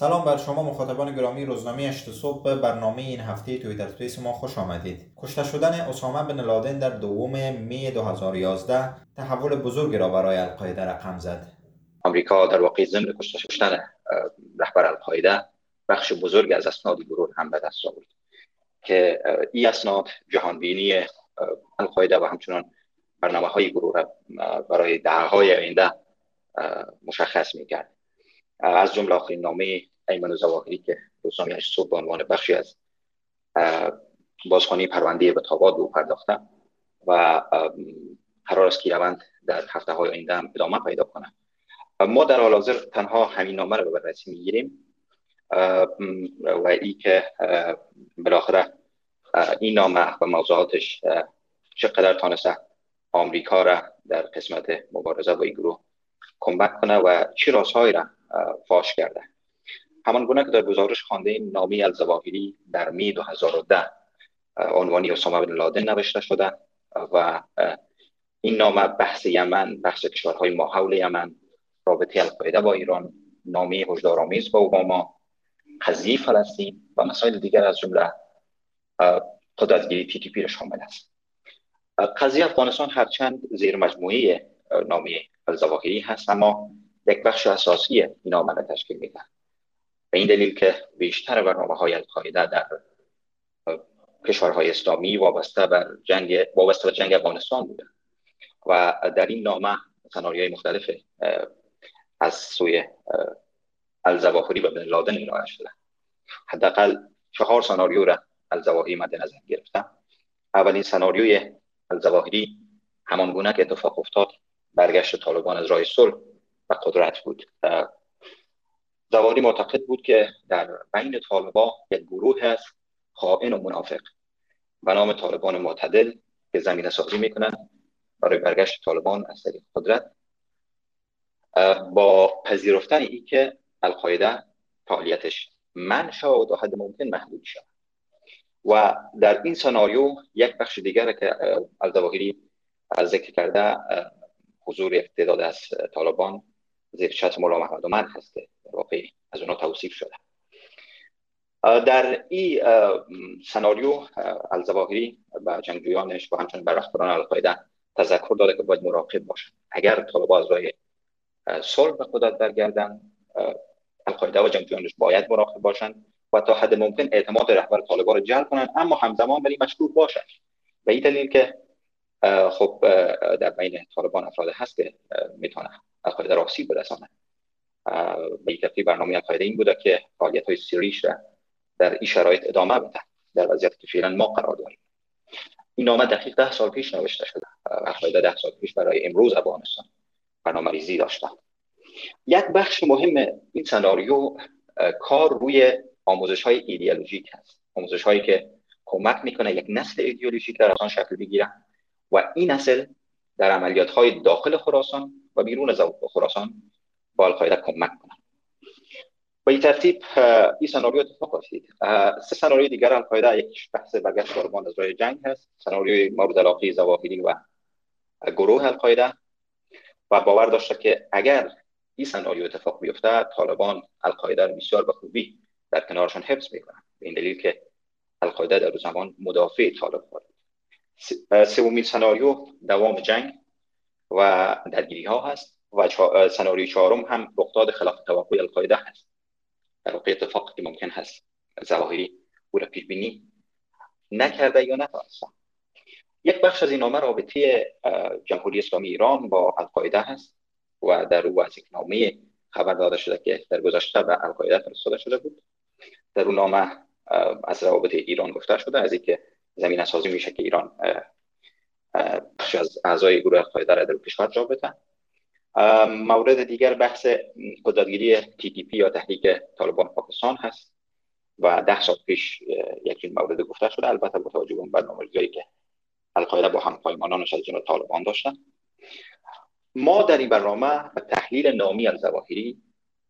سلام بر شما مخاطبان گرامی روزنامه اشت صبح برنامه این هفته تویتر سپیس ما خوش آمدید. کشته شدن اسامه بن لادن در دوم می 2011 تحول بزرگی را برای القاعده رقم زد. آمریکا در واقع ضمن کشته شدن رهبر القاعده بخش بزرگ از اسناد گروه هم به دست آورد که این اسناد جهانبینی القاعده و همچنان برنامه های گروه را برای دهه های آینده مشخص می‌کرد. از جمله آخرین نامه ایمن زواهری که روزنامه صبح به عنوان بخشی از بازخوانی پرونده به تاباد رو پرداخته و قرار است که روند در هفته های آینده هم ادامه پیدا کنه ما در حال حاضر تنها همین نامه رو به بررسی می‌گیریم. و ای که بالاخره این نامه و موضوعاتش چقدر تانسته آمریکا را در قسمت مبارزه با این گروه کمک کنه و چی رازهایی را فاش کرده همان گونه که در گزارش خوانده نامی الزواهری در می 2010 عنوانی اسامه بن لادن نوشته شده و این نامه بحث یمن بحث کشورهای ماحول یمن رابطه القاعده با ایران نامه هشدارآمیز با اوباما قضیه فلسطین و مسائل دیگر از جمله قدرتگیری تی تی پی را شامل است. قضیه افغانستان هرچند زیر مجموعه نامه الزواهری هست اما یک بخش اساسی این را تشکیل میده به این دلیل که بیشتر برنامه های القاعده در کشورهای اسلامی وابسته بر جنگ وابسته به جنگ افغانستان بوده و در این نامه سناریوهای مختلف از سوی الزواهری و بن لادن ارائه شده. حداقل چهار سناریو را الزواهری مد نظر گرفته اولین سناریوی الزواهری همان گونه که اتفاق افتاد برگشت طالبان از راه صلح و قدرت بود. زواهری معتقد بود که در بین طالبا یک گروه هست خائن و منافق. به نام طالبان معتدل که زمین سازی می‌کنن برای برگشت طالبان از طریق قدرت. با پذیرفتن ای که القاعده فعالیتش من و حد ممکن محدود شد و در این سناریو یک بخش دیگر که الزواهری از ذکر کرده حضور یک تعداد از طالبان زیر چتر مولا محمد من هست که واقعی از اونا توصیف شده. در این سناریو الزواهری و جنگجویانش و همچنین بر رهبران القاعده تذکر داده که باید مراقب باشن. اگر طالبان از راه صلح به قدرت برگردن القاعده و جنگجویانش باید مراقب باشن و تا حد ممکن اعتماد رهبر طالبان رو جلب کنن اما همزمان ولی مشکوک باشن. به این دلیل که خب در بین طالبان افراد هست که می‌تونه القاعده را آسیب برسانه به یک برنامه القاعده این بوده که فعالیت های سیریش را در این شرایط ادامه بده در وضعیت که فعلا ما قرار داریم. این نامه دقیق ده سال پیش نوشته شده. القاعده ده سال پیش برای امروز افغانستان برنامه ریزی داشته. یک بخش مهم این سناریو کار روی آموزش های ایدئولوژیک هست. آموزش هایی که کمک می‌کنه یک نسل ایدئولوژیک در آن شکل بگیره و این نسل در عملیات های داخل خراسان و بیرون از خراسان با القاعده کمک کنند. با این ترتیب این سناریو اتفاق افتید سه سناریوی دیگر القاعده یک بحث برگشت طالبان از راه جنگ هست. سناریوی مورد علاقه زواهری و گروه القاعده. و باور داشته که اگر این سناریو اتفاق بیفته طالبان القاعده رو بسیار به خوبی در کنارشان حفظ می‌کنن به این دلیل که القاعده در زمان مدافع طالب بود سومین سناریو دوام جنگ و درگیری ها هست و سناریوی چهارم هم رخداد خلاف توقع القاعده هست. در واقع اتفاقی ممکن هست ظواهری او را پیش بینی نکرده یا یک بخش از این نامه رابطه جمهوری اسلامی ایران با القاعده هست و در او از یک نامه خبر داده شده که در گذشته به القاعده فرستاده شده بود. در اون نامه از روابط ایران گفته شده از اینکه زمین سازی میشه که ایران بخش از اعضای گروه القاعده را در کشور جا بده مورد دیگر بحث قدرتگیری پی یا تحریک طالبان پاکستان هست و ده سال پیش یکی مورد گفته شده. البته با توجه به برنامه‌ریزی که القاعده با هم پایمانانش از جنوب طالبان داشتن. ما در این برنامه به تحلیل نامی الزواهری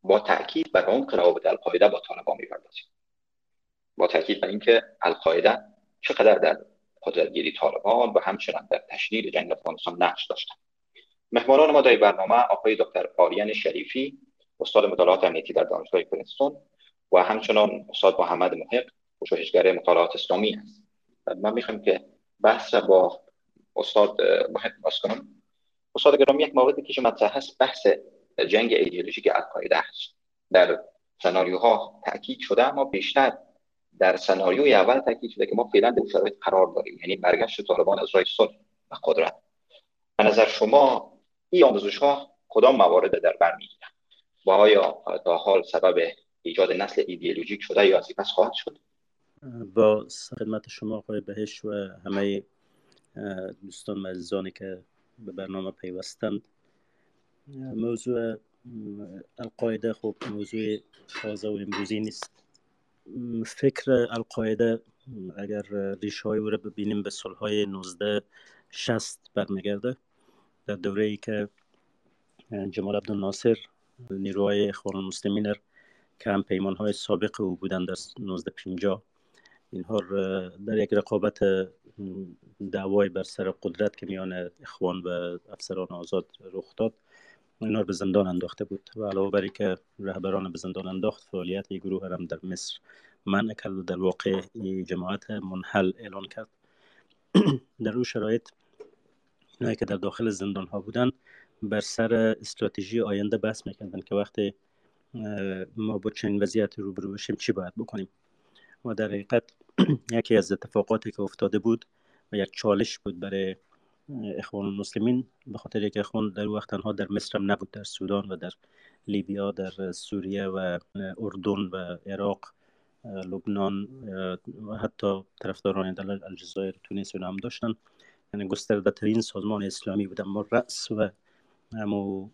با تاکید بر عمق روابط القاعده با طالبان می‌پردازیم. با تاکید بر اینکه القاعده چقدر در قدرتگیری طالبان و همچنان در تشدید جنگ افغانستان نقش داشتن مهمانان ما در برنامه آقای دکتر آریان شریفی استاد مطالعات امنیتی در دانشگاه پرینستون و همچنان استاد محمد محق پژوهشگر مطالعات اسلامی هست من می‌خوام که بحث با استاد محق باز کنم. استاد گرامی یک موردی که مطرح هست بحث جنگ ایدئولوژیک القاعده هست در سناریوها تاکید شده اما بیشتر در سناریوی اول تاکید شده که ما فعلا در شرایط قرار داریم. یعنی برگشت طالبان از راه صلح و قدرت. به نظر شما این آموزش ها کدام موارد در بر می‌گیرند و آیا تا حال سبب ایجاد نسل ایدئولوژیک شده یا از پس خواهد شد؟ با خدمت شما آقای بهش و همه دوستان و عزیزانی که به برنامه پیوستند موضوع القاعده خب موضوع تازه و امروزی نیست. فکر القاعده اگر ریشه های او ببینیم به سالهای 1960 برمیگرده در دوره ای که جمال عبدالناصر نیروهای اخوان المسلمین که هم پیمان های سابق او بودند در 1950 اینها در یک رقابت دعوای بر سر قدرت که میان اخوان و افسران آزاد رخ داد. اینا به زندان انداخته بود. و علاوه بر که رهبران به زندان انداخت فعالیت گروه هم در مصر منع کرد و در واقع جماعت منحل اعلان کرد. در اون شرایط اینایی که در داخل زندان ها بودن بر سر استراتژی آینده بحث می‌کردن که وقتی ما با چنین وضعیت روبرو بشیم چی باید بکنیم؟ و در حقیقت یکی از اتفاقاتی که افتاده بود و یک چالش بود برای اخوان المسلمین به خاطر که اخوان در وقت تنها در مصر هم نبود در سودان و در لیبیا در سوریه و اردن و عراق لبنان و حتی طرفداران در الجزایر تونس هم داشتن. یعنی گسترده ترین سازمان اسلامی بود. اما رأس و همو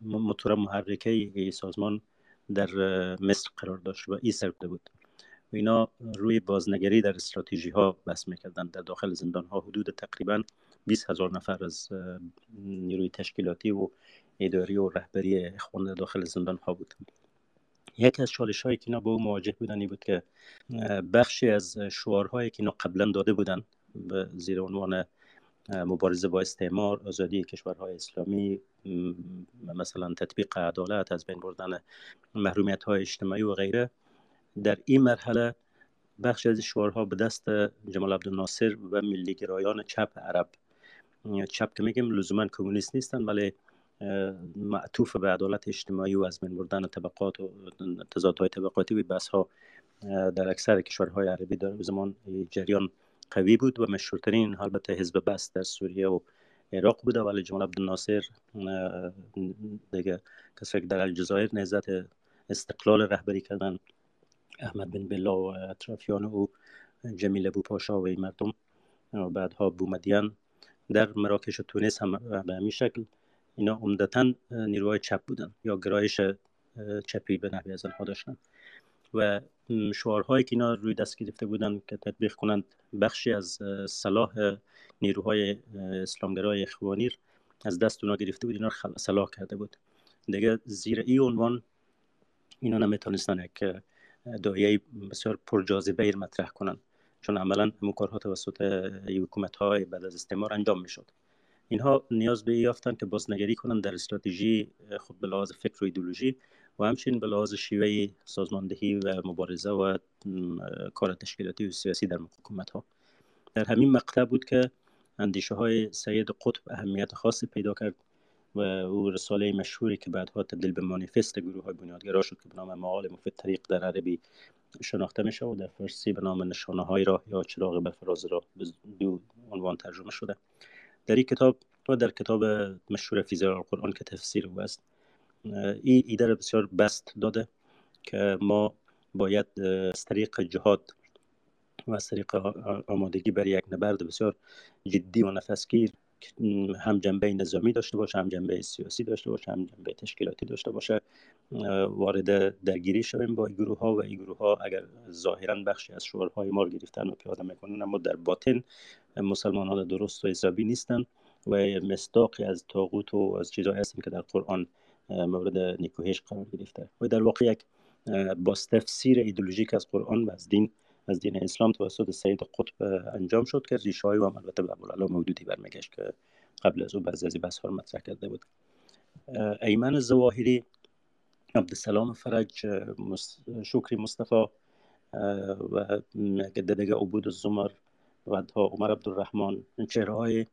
موتور محرکه ای سازمان در مصر قرار داشت و ای سر بود. و اینا روی بازنگری در استراتژی ها بس می‌کردن. در داخل زندان ها حدود تقریبا 20 هزار نفر از نیروی تشکیلاتی و اداری و رهبری اخوان داخل زندان ها بود یکی از چالش هایی که اینا با او مواجه بودن بود که بخشی از شعارهایی که اینا قبلا داده بودن به زیر عنوان مبارزه با استعمار آزادی کشورهای اسلامی مثلا تطبیق عدالت از بین بردن محرومیت های اجتماعی و غیره در این مرحله بخش از شعارها به دست جمال عبدالناصر و ملیگرایان چپ عرب. چپ که میگیم لزوما کمونیست نیستن ولی معطوف به عدالت اجتماعی و از بین بردن طبقات و تضادهای طبقاتی و بس ها در اکثر کشورهای عربی در زمان جریان قوی بود و مشهورترین البته حزب بس در سوریه و عراق بوده. ولی جمال عبدالناصر دیگه کسایی که در الجزایر نهزت استقلال رهبری کردن احمد بن بلا و اطرافیان او جمیل ابو پاشا و این مردم و بعدها بومدیان در مراکش و تونس هم به همین شکل اینا عمدتا نیروهای چپ بودن یا گرایش چپی به نحوی از آنها داشتن. و شعارهایی که اینا روی دست گرفته بودن که تطبیق کنند بخشی از صلاح نیروهای اسلامگرای اخوانی از دست اونا گرفته بود. اینا صلاح کرده بود. دیگه زیر ای عنوان اینا نمی‌تونستن که دایه بسیار پرجاذبه مطرح کنن چون عملا همون کارها توسط حکومت های بعد از استعمار انجام می‌شد. اینها نیاز به یافتن که بازنگری کنن در استراتژی خود به لحاظ فکر و ایدولوژی و همچنین به لحاظ شیوه سازماندهی و مبارزه و کار تشکیلاتی و سیاسی در حکومت ها در همین مقطع بود که اندیشه های سید قطب اهمیت خاصی پیدا کرد. و او رساله مشهوری که بعدها تبدیل به مانیفست گروه های بنیادگرا شد که به نام معال مفید طریق در عربی شناخته میشه و در فارسی به نام نشانه های راه یا چراغ به فراز راه به دو عنوان ترجمه شده. در این کتاب و در کتاب مشهور فیزیال القرآن که تفسیر او است این ایده رو بسیار بست داده که ما باید از طریق جهاد و از طریق آمادگی برای یک نبرد بسیار جدی و نفسگیر هم جنبه نظامی داشته باشه هم جنبه سیاسی داشته باشه هم جنبه تشکیلاتی داشته باشه وارد درگیری شویم با گروه ها و این گروه ها اگر ظاهرا بخشی از شعارهای ما گرفتن و پیاده می‌کنن اما در باطن مسلمانان درست و حسابی نیستن و مصداقی از تاغوت و از چیزهایی هستیم که در قرآن مورد نیکوهش قرار گرفته. و در واقع یک باز تفسیر ایدولوژیک از قرآن و از دین از دین اسلام توسط سید قطب انجام شد که ریشه های و البته به ابوالعلا مودودی برمیگشت که قبل از او بعضی از بحث ها مطرح کرده بود. ایمن زواهری عبدالسلام فرج شکری مصطفی و دیگه عبود الزمر و عمر عبدالرحمن چهره های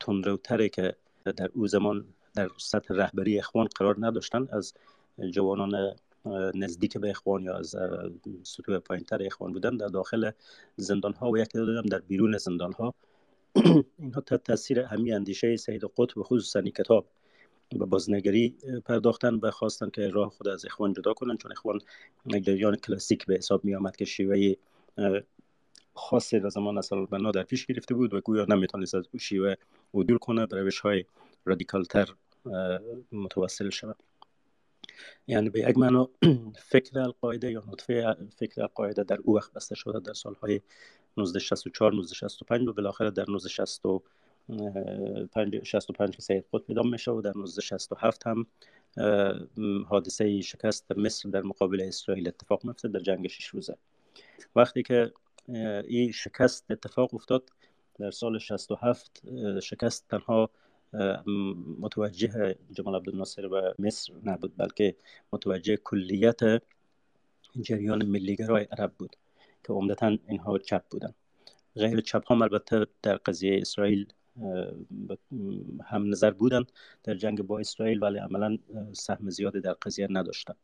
تندروتره که در او زمان در سطح رهبری اخوان قرار نداشتن از جوانان نزدیک به اخوان یا از سطوح پایینتر اخوان بودن در داخل زندان ها و یک دادم در بیرون زندان ها اینها تاثیر همین اندیشه سید قطب خصوصا کتاب به بازنگری پرداختن و خواستن که راه خود از اخوان جدا کنن. چون اخوان جریان کلاسیک به حساب می آمد که شیوه خاصی در زمان اصل بنا در پیش گرفته بود و گویا نمی‌تونست از او شیوه عدول کنه به روش های رادیکال تر متوسل شود. یعنی به یک معنا فکر القاعده یا نطفه فکر القاعده در او وقت بسته شده در سالهای 1964 1965 و بالاخره در 1965 که سید خود پیدا میشه و در 1967 هم حادثه شکست مصر در مقابل اسرائیل اتفاق میفته در جنگ شش روزه. وقتی که این شکست اتفاق افتاد در سال 67 شکست تنها متوجه جمال عبدالناصر و مصر نبود بلکه متوجه کلیت جریان ملیگرای عرب بود که عمدتا اینها چپ بودن. غیر چپ ها البته در قضیه اسرائیل هم نظر بودن. در جنگ با اسرائیل ولی عملا سهم زیادی در قضیه نداشتن.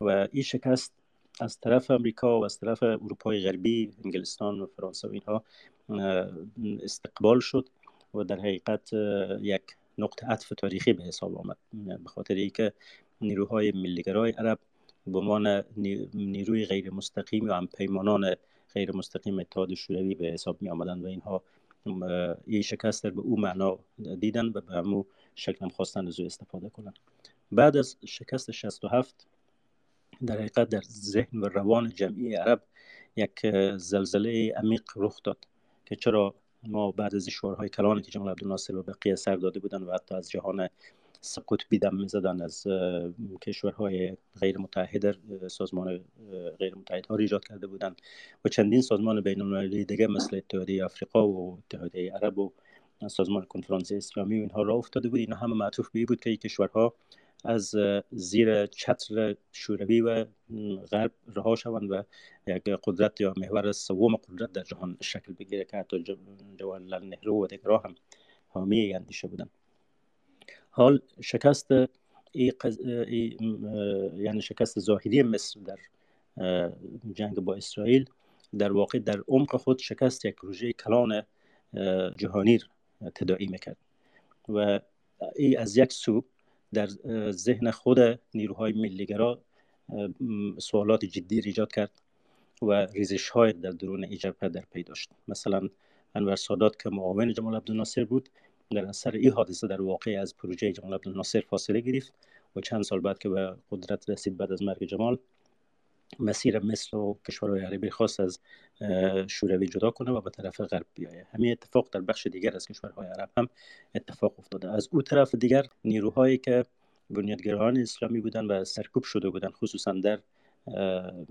و این شکست از طرف امریکا و از طرف اروپای غربی انگلستان و فرانسه و اینها استقبال شد. و در حقیقت یک نقطه عطف تاریخی به حساب آمد. به خاطر اینکه نیروهای ملیگرای عرب به عنوان نیروی غیر مستقیم یا هم پیمانان غیر مستقیم اتحاد شوروی به حساب می آمدن و اینها این شکست به او معنا دیدن و به همو شکل هم خواستن از او استفاده کنند. بعد از شکست 67 در حقیقت در ذهن و روان جمعی عرب یک زلزله عمیق رخ داد که چرا ما بعد از شعارهای کلانی که جمال عبدالناصر و بقیه سر داده بودن و حتی از جهان قطبی دم می‌زدن از کشورهای غیر متحد سازمان غیر متحد ها ایجاد کرده بودند و چندین سازمان بین المللی دیگه مثل اتحادیه آفریقا و اتحادیه عرب و سازمان کنفرانس اسلامی و اینها را افتاده بود. اینا همه معطوف به بود که کشورها از زیر چتر شوروی و غرب رها شوند و یک قدرت یا محور سوم قدرت در جهان شکل بگیره که حتی جوالال نهرو و دیگرها هم حامی اندیشه بودند. حال شکست ای یعنی شکست ظاهری مصر در جنگ با اسرائیل در واقع در عمق خود شکست یک پروژه کلان جهانی تداعی می‌کرد و ای از یک سو در ذهن خود نیروهای ملیگرا سوالات جدی ایجاد کرد و ریزش های در درون ای در پی داشت. مثلا انور سادات که معاون جمال عبدالناصر بود در اثر این حادثه در واقع از پروژه جمال عبدالناصر فاصله گرفت و چند سال بعد که به قدرت رسید بعد از مرگ جمال مسیر مصر و کشورهای عربی خواست از شوروی جدا کنه و به طرف غرب بیایه. همین اتفاق در بخش دیگر از کشورهای عرب هم اتفاق افتاده. از او طرف دیگر نیروهایی که بنیادگرایان اسلامی بودن و سرکوب شده بودن خصوصا در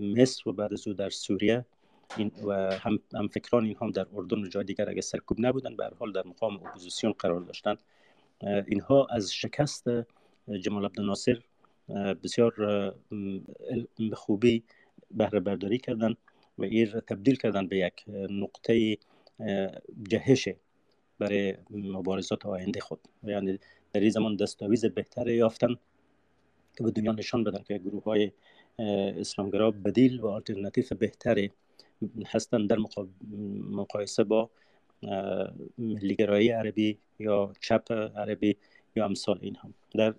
مصر و بعد از او در سوریه این و هم, هم فکران این هم در اردن و جای دیگر اگر سرکوب نبودن به حال در مقام اپوزیسیون قرار داشتن. اینها از شکست جمال عبدالناصر بسیار به خوبی بهره برداری کردن و این تبدیل کردن به یک نقطه جهش برای مبارزات آینده خود. یعنی در این زمان دستاویز بهتری یافتن که به دنیا نشان بدن که گروه های اسلامگرا بدیل و آلترناتیف بهتری هستند در مقایسه با ملیگرایی عربی یا چپ عربی یا امثال این هم در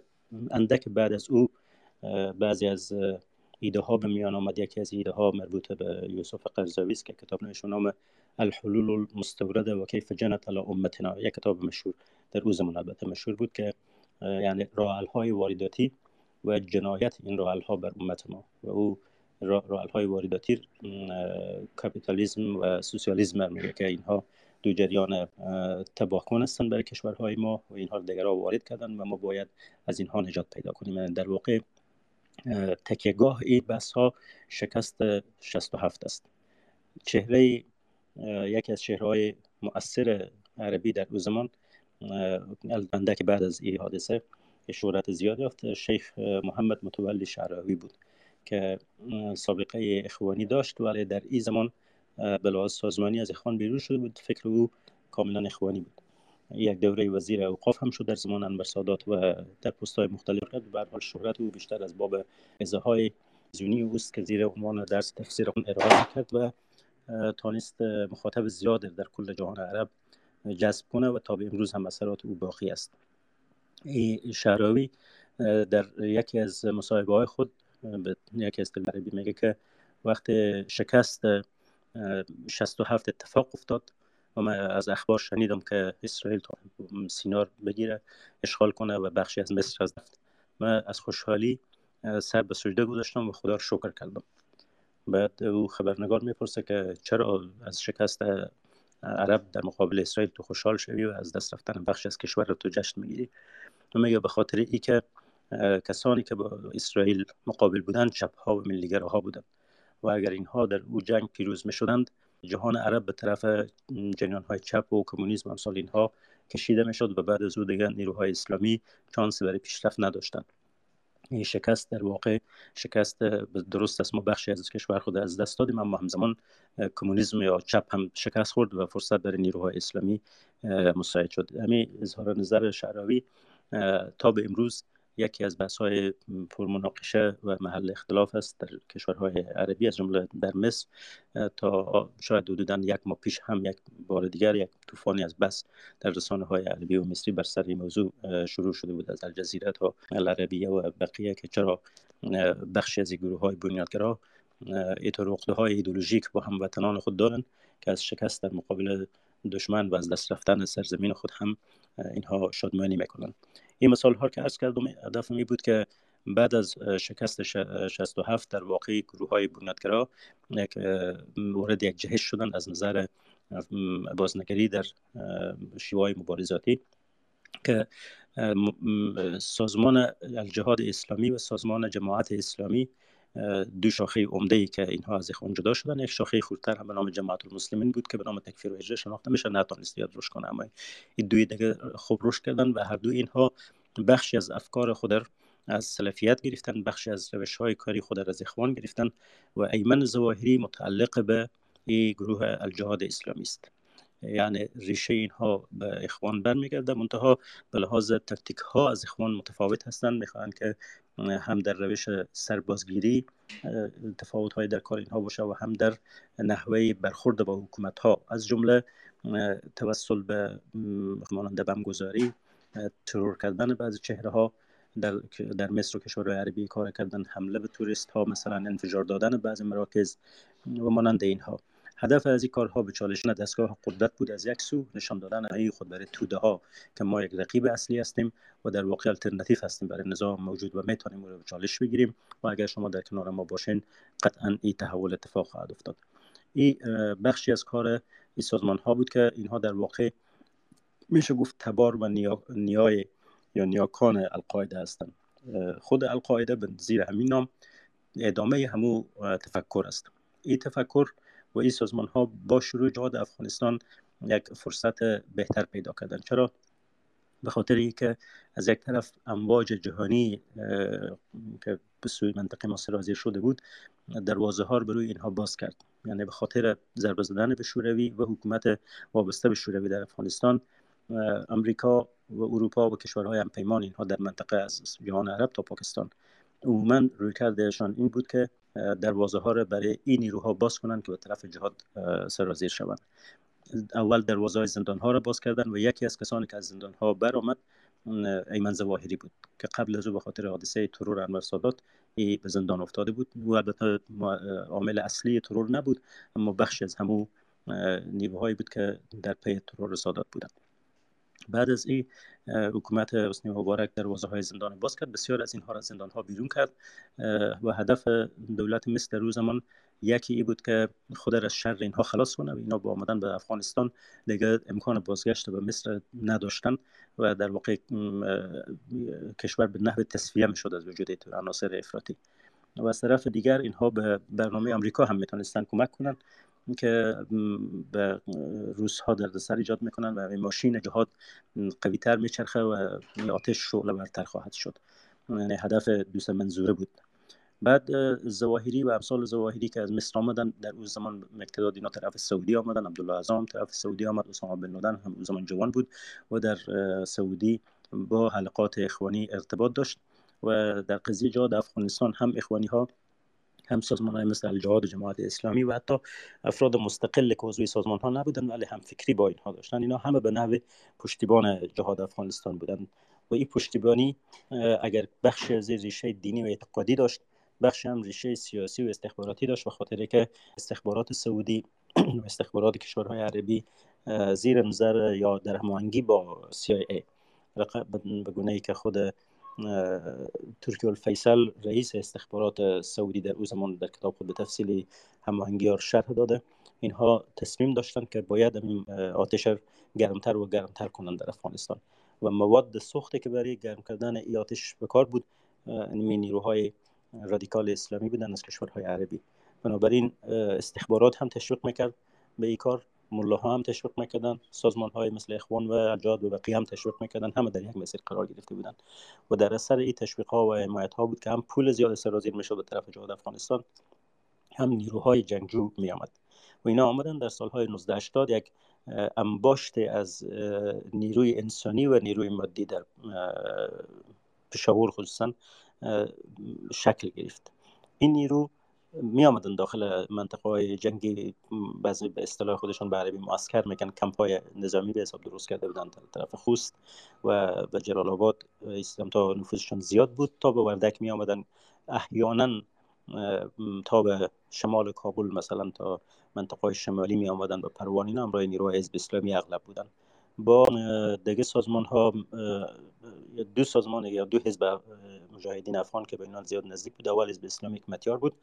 اندک بعد از او بعضی از ایده ها به میان آمد. یکی از ایده ها مربوط به یوسف قرضاوی است که کتاب نشون نام الحلول المستورده و کیف جنت علی امتنا. یک کتاب مشهور در او زمان البته مشهور بود که یعنی راه های وارداتی و جنایت این راه ها بر امت ما. و او راه های وارداتی کپیتالیسم و سوسیالیسم میگه که اینها دو جریان تباه کن هستند برای کشورهای ما و اینها دیگرها وارد کردن و ما باید از اینها نجات پیدا کنیم. در واقع تکیهگاه این بحث ها شکست 67 است. چهره یکی از چهرهای مؤثر عربی در او زمان البته که بعد از این حادثه شهرت زیاد یافت شیخ محمد متولی شعراوی بود که سابقه اخوانی داشت. ولی در این زمان به سازمانی از اخوان بیرون شده بود. فکر او کاملا اخوانی بود. یک دوره وزیر اوقاف هم شد در زمان انور سادات و در پست های مختلف. به حال شهرت او بیشتر از باب های زونی اوست که زیر عنوان درس تفسیر اون ارائه کرد و تانست مخاطب زیاد در کل جهان عرب جذب کنه و تا به امروز هم اثرات او باقی است. ای شعراوی در یکی از مصاحبه های خود به یکی از عربی میگه که وقت شکست 67 اتفاق افتاد و من از اخبار شنیدم که اسرائیل تا سینار بگیره اشغال کنه و بخشی از مصر از نفت من از خوشحالی سر به سجده گذاشتم و خدا رو شکر کردم. بعد او خبرنگار می‌پرسه که چرا از شکست عرب در مقابل اسرائیل تو خوشحال شوی و از دست رفتن بخش از کشور رو تو جشن می‌گیری؟ و میگه به خاطر ای که کسانی که با اسرائیل مقابل بودند ها و ملیگراها بودند و اگر اینها در او جنگ پیروز می شدند جهان عرب به طرف جنیان های چپ و کمونیسم امثال اینها کشیده می شد و بعد از او دیگر نیروهای اسلامی چانس برای پیشرفت نداشتند. این شکست در واقع شکست درست است. ما بخشی از کشور خود از دست دادیم اما همزمان کمونیسم یا چپ هم شکست خورد و فرصت برای نیروهای اسلامی مساعد شد. همین اظهار نظر شعراوی تا به امروز یکی از بحث های پرمناقشه و محل اختلاف است در کشورهای عربی از جمله در مصر. تا شاید حدودا یک ماه پیش هم یک بار دیگر یک طوفانی از بس در رسانه های عربی و مصری بر سر این موضوع شروع شده بود از الجزیره تا العربیه و بقیه که چرا بخشی از گروه های بنیادگرا ایتو های ایدولوژیک با هموطنان خود دارند که از شکست در مقابل دشمن و از دست رفتن سرزمین خود هم اینها شادمانی می‌کنند این مثال ها که ارز کردم هدف می بود که بعد از شکست 67 در واقع گروه های بنیادگرا یک وارد یک جهش شدن از نظر بازنگری در شیوه مبارزاتی که سازمان الجهاد اسلامی و سازمان جماعت اسلامی دو شاخه عمده ای که اینها از اخوان جدا شدن. یک شاخه خودتر هم به نام جماعت المسلمین بود که به نام تکفیر و اجرا شناخته میشه نتونست یاد روش کنه. اما این دوی دیگه خوب روش کردن و هر دو اینها بخشی از افکار خود از سلفیت گرفتن بخشی از روش های کاری خود از اخوان گرفتن و ایمن زواهری متعلق به این گروه الجهاد اسلامی است. یعنی ریشه اینها به اخوان برمیگرده منتها به لحاظ تکتیک ها از اخوان متفاوت هستند. می‌خواهند که هم در روش سربازگیری تفاوت های در کار اینها باشه و هم در نحوه برخورد با حکومت ها از جمله توسل به مانند بمگذاری ترور کردن بعضی چهره ها در, در مصر و کشورهای عربی کار کردن حمله به توریست ها مثلا انفجار دادن بعضی مراکز و مانند اینها. هدف از این کارها به چالش دستگاه قدرت بود. از یک سو نشان دادن این خود برای توده ها که ما یک رقیب اصلی هستیم و در واقع الटरनेटیو هستیم برای نظام موجود و می‌تونیم او را به چالش بگیریم و اگر شما در کنار ما باشین قطعا این تحول اتفاق خواهد افتاد. این بخشی از کار این سازمان ها بود که اینها در واقع میشه گفت تبار و نیا... نیای یا نیاکان القاعده هستند خود القاعده به زیر همین نام ادامه همو تفکر است. این تفکر و این سازمان ها با شروع جهاد افغانستان یک فرصت بهتر پیدا کردن. چرا؟ به خاطر اینکه از یک طرف امواج جهانی که به سوی منطقه ما سرازیر شده بود دروازه ها رو روی اینها باز کرد. یعنی به خاطر ضربه زدن به شوروی و حکومت وابسته به شوروی در افغانستان امریکا و اروپا و کشورهای همپیمان اینها در منطقه از جهان عرب تا پاکستان. عموما روی کردهشان این بود که دروازه ها را برای این نیروها باز کنند که به طرف جهاد سرازیر شوند. اول دروازه های زندان ها را باز کردن و یکی از کسانی که از زندان ها برآمد ایمن زواهری بود که قبل از او به خاطر حادثه ترور انور سادات ای به زندان افتاده بود. و البته عامل اصلی ترور نبود اما بخشی از همو نیروهایی بود که در پی ترور سادات بودند. بعد از این حکومت حسنی مبارک دروازه های زندان باز کرد. بسیار از اینها را زندان ها بیرون کرد. و هدف دولت مصر در روز زمان یکی ای بود که خود را از شر اینها خلاص کنه و اینا با آمدن به افغانستان دیگه امکان بازگشت به مصر نداشتن و در واقع کشور به نحو تصفیه می شد از وجود عناصر افراطی. و از طرف دیگر اینها به برنامه آمریکا هم می‌تونستن کمک کنند. که به روس ها دردسر ایجاد می‌کنن و ماشین جهاد قوی تر میچرخه و آتش شعله برتر خواهد شد. یعنی هدف دوست منظوره بود. بعد زواهری و امثال زواهری که از مصر آمدن در اون زمان مقتداد اینا طرف سعودی آمدن عبدالله اعظم طرف سعودی آمد اسامه بن لادن هم اون زمان جوان بود و در سعودی با حلقات اخوانی ارتباط داشت و در قضیه جهاد افغانستان هم اخوانی ها هم سازمان های مثل الجهاد جماعت اسلامی و حتی افراد مستقل که عضوی سازمان ها نبودن ولی هم فکری با اینها داشتن. اینا همه به نحو پشتیبان جهاد افغانستان بودن. و این پشتیبانی اگر بخش زیر ریشه دینی و اعتقادی داشت بخش هم ریشه سیاسی و استخباراتی داشت و خاطر که استخبارات سعودی و استخبارات کشورهای عربی زیر نظر یا در هماهنگی با CIA به گونه ای که خود ترکی الفیصل رئیس استخبارات سعودی در او زمان در کتاب خود به تفصیلی هماهنگی ها شرح داده. اینها تصمیم داشتند که باید آتش گرمتر و گرمتر کنند در افغانستان. و مواد سوخته که برای گرم کردن ای آتش به کار بود این نیروهای رادیکال اسلامی بودن از کشورهای عربی. بنابراین استخبارات هم تشویق می‌کرد به این کار. ها هم تشویق می‌کردن. سازمان های مثل اخوان و اجاد و بقیه هم تشویق می‌کردن. همه در یک مسیر قرار گرفته بودن. و در اثر این تشویق ها و حمایت ها بود که هم پول زیاد سرازیر می‌شد به طرف جهاد افغانستان هم نیروهای جنگجو می آمد و اینا آمدن در سالهای 1980 یک انباشت از نیروی انسانی و نیروی مادی در پشاور خصوصا شکل گرفت. این نیرو می آمدن داخل منطقه های جنگی بعضی به اصطلاح خودشان به عربی معسکر میگن کمپ های نظامی به حساب درست کرده بودن طرف خوست و به جلال آباد تا نفوذشان زیاد بود تا به وردک می آمدن احیانا تا به شمال کابل مثلا تا منطقه شمالی می آمدن به پروانین همراه نیروهای حزب اسلامی اغلب بودن. با دیگه سازمان ها دو سازمان یا دو حزب مجاهدین افغان که به اینا زیاد نزدیک بود. اول حزب اسلامی متیار بود.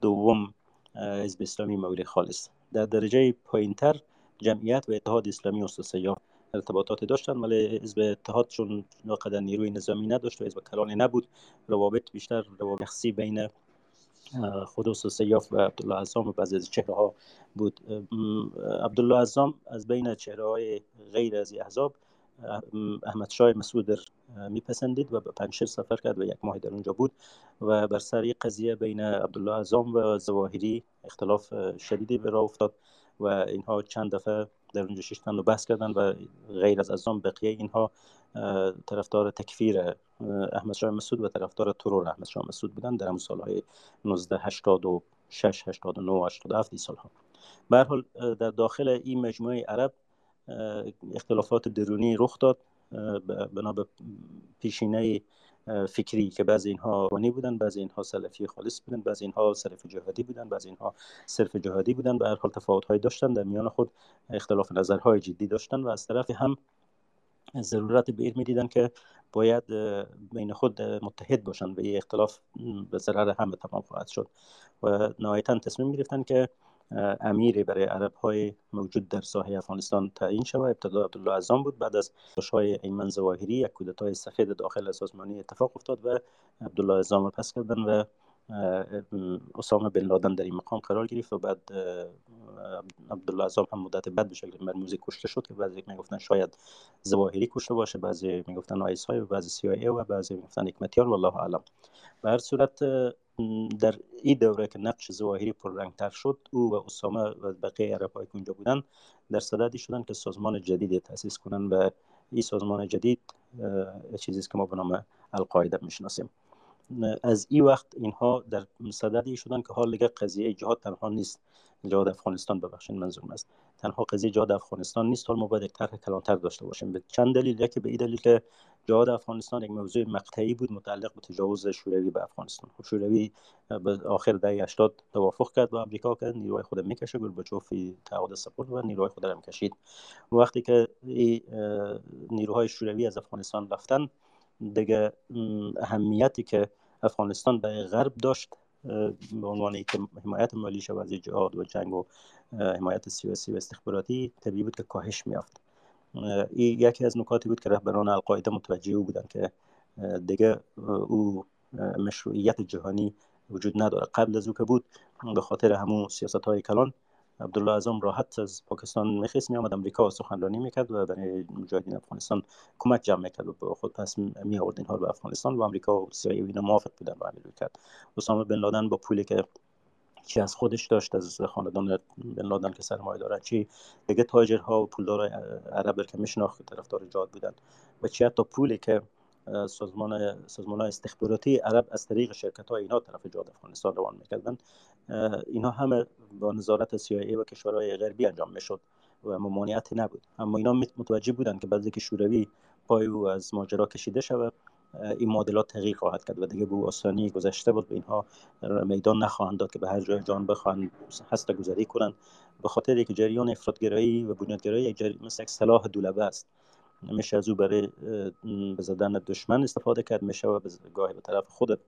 دوم حزب اسلامی مولی خالص. در درجه پایینتر جمعیت و اتحاد اسلامی یا ارتباطات داشتن ولی حزب اتحاد چون قدر نیروی نظامی نداشت و حزب کلانی نبود روابط بیشتر روابط شخصی بین خود سیاف و عبدالله عزام و بعضی از چهره ها بود عبدالله عزام از بین چهره های غیر از احزاب احمد شای مسعود میپسندید و به سفر کرد و یک ماه در اونجا بود و بر سر قضیه بین عبدالله عزام و زواهری اختلاف شدیدی به راه افتاد و اینها چند دفعه در اونجا ششتن و بحث کردن و غیر از عزام بقیه اینها طرفدار تکفیر احمد شاه مسعود و طرفدار ترور احمد شاه مسعود بودن در همون سالهای 1986 89 87 سالها. به حال در داخل این مجموعه عرب اختلافات درونی رخ داد. بنا به پیشینه فکری که بعضی اینها وانی بودن بعضی اینها سلفی خالص بودن بعضی اینها سلفی جهادی بودن بعضی اینها صرف جهادی بودن به هر حال تفاوت داشتن. در میان خود اختلاف نظرهای جدی داشتن و از طرف هم ضرورت به می دیدن که باید بین خود متحد باشن و این اختلاف به ضرر همه تمام خواهد شد. و نهایتا تصمیم گرفتن که امیری برای عرب های موجود در ساحه افغانستان تعیین شود. ابتدا عبدالله اعظم بود. بعد از های ایمن زواهری یک کودتای سفید داخل سازمانی اتفاق افتاد و عبدالله اعظم پس کردن و اسامه بن لادن در این مقام قرار گرفت و بعد عبدالله اعظم هم مدت بعد به شکل مرموزی کشته شد که بعضی می‌گفتن شاید زواهری کشته باشه بعضی می‌گفتن آیس های و بعضی سی و بعضی می‌گفتن حکمتیار والله اعلم. به هر صورت در این دوره که نقش زواهری تر شد او و اسامه و بقیه عرب که اونجا بودن در صددی شدن که سازمان جدیدی تاسیس کنن و این سازمان جدید چیزی که ما به نام القاعده می‌شناسیم. از این وقت اینها در صددی شدن که حال دیگه قضیه جهاد تنها نیست. جهاد افغانستان ببخشید منظورم است. تنها قضیه جهاد افغانستان نیست. حال ما باید یک طرح کلانتر داشته باشیم. به چند دلیل یکی به این دلیل که جهاد افغانستان یک موضوع مقطعی بود متعلق به تجاوز شوروی به افغانستان. خب شوروی به آخر دهه 80 توافق کرد با امریکا که نیروهای خود می‌کشه. گورباچوف تعهد سپرد و نیروهای خود را کشید وقتی که نیروهای شوروی از افغانستان رفتن دیگه اهمیتی که افغانستان به غرب داشت به عنوان که حمایت مالی شود از جهاد و جنگ و حمایت سیاسی و استخباراتی طبیعی بود که کاهش میافت این یکی از نکاتی بود که رهبران القاعده متوجه او بودن که دیگه او مشروعیت جهانی وجود نداره قبل از او که بود به خاطر همون سیاست های کلان عبدالله اعظم راحت از پاکستان میخیست میآمد امریکا سخنرانی می‌کرد و برای مجاهدین افغانستان کمک جمع می‌کرد و خود پس می آورد اینها به افغانستان و امریکا و سیایی اینا موافق بودن با همین کرد اسامه بن لادن با پولی که چی از خودش داشت از خاندان بن لادن که سرمایه دارد چی دیگه تاجرها و پولدار عرب که میشناخت طرفدار جاد بودن و چی حتی پولی که سازمان سازمان استخباراتی عرب از طریق شرکت های اینا طرف جاد افغانستان روان می‌کردن. اینا همه با نظارت CIA و کشورهای غربی انجام می‌شد و ممانعتی نبود. اما اینا متوجه بودن که بعد که شوروی پای او از ماجرا کشیده شود. این معادلات تغییر خواهد کرد و دیگه به آسانی گذشته بود. به اینها میدان نخواهند داد که به هر جای جان بخواهند هست گذاری کنند. به خاطر که جریان افرادگرایی و بنیادگرایی مثل یک سلاح دولبه است. میشه از او برای به زدن دشمن استفاده کرد میشه و گاهی به طرف خود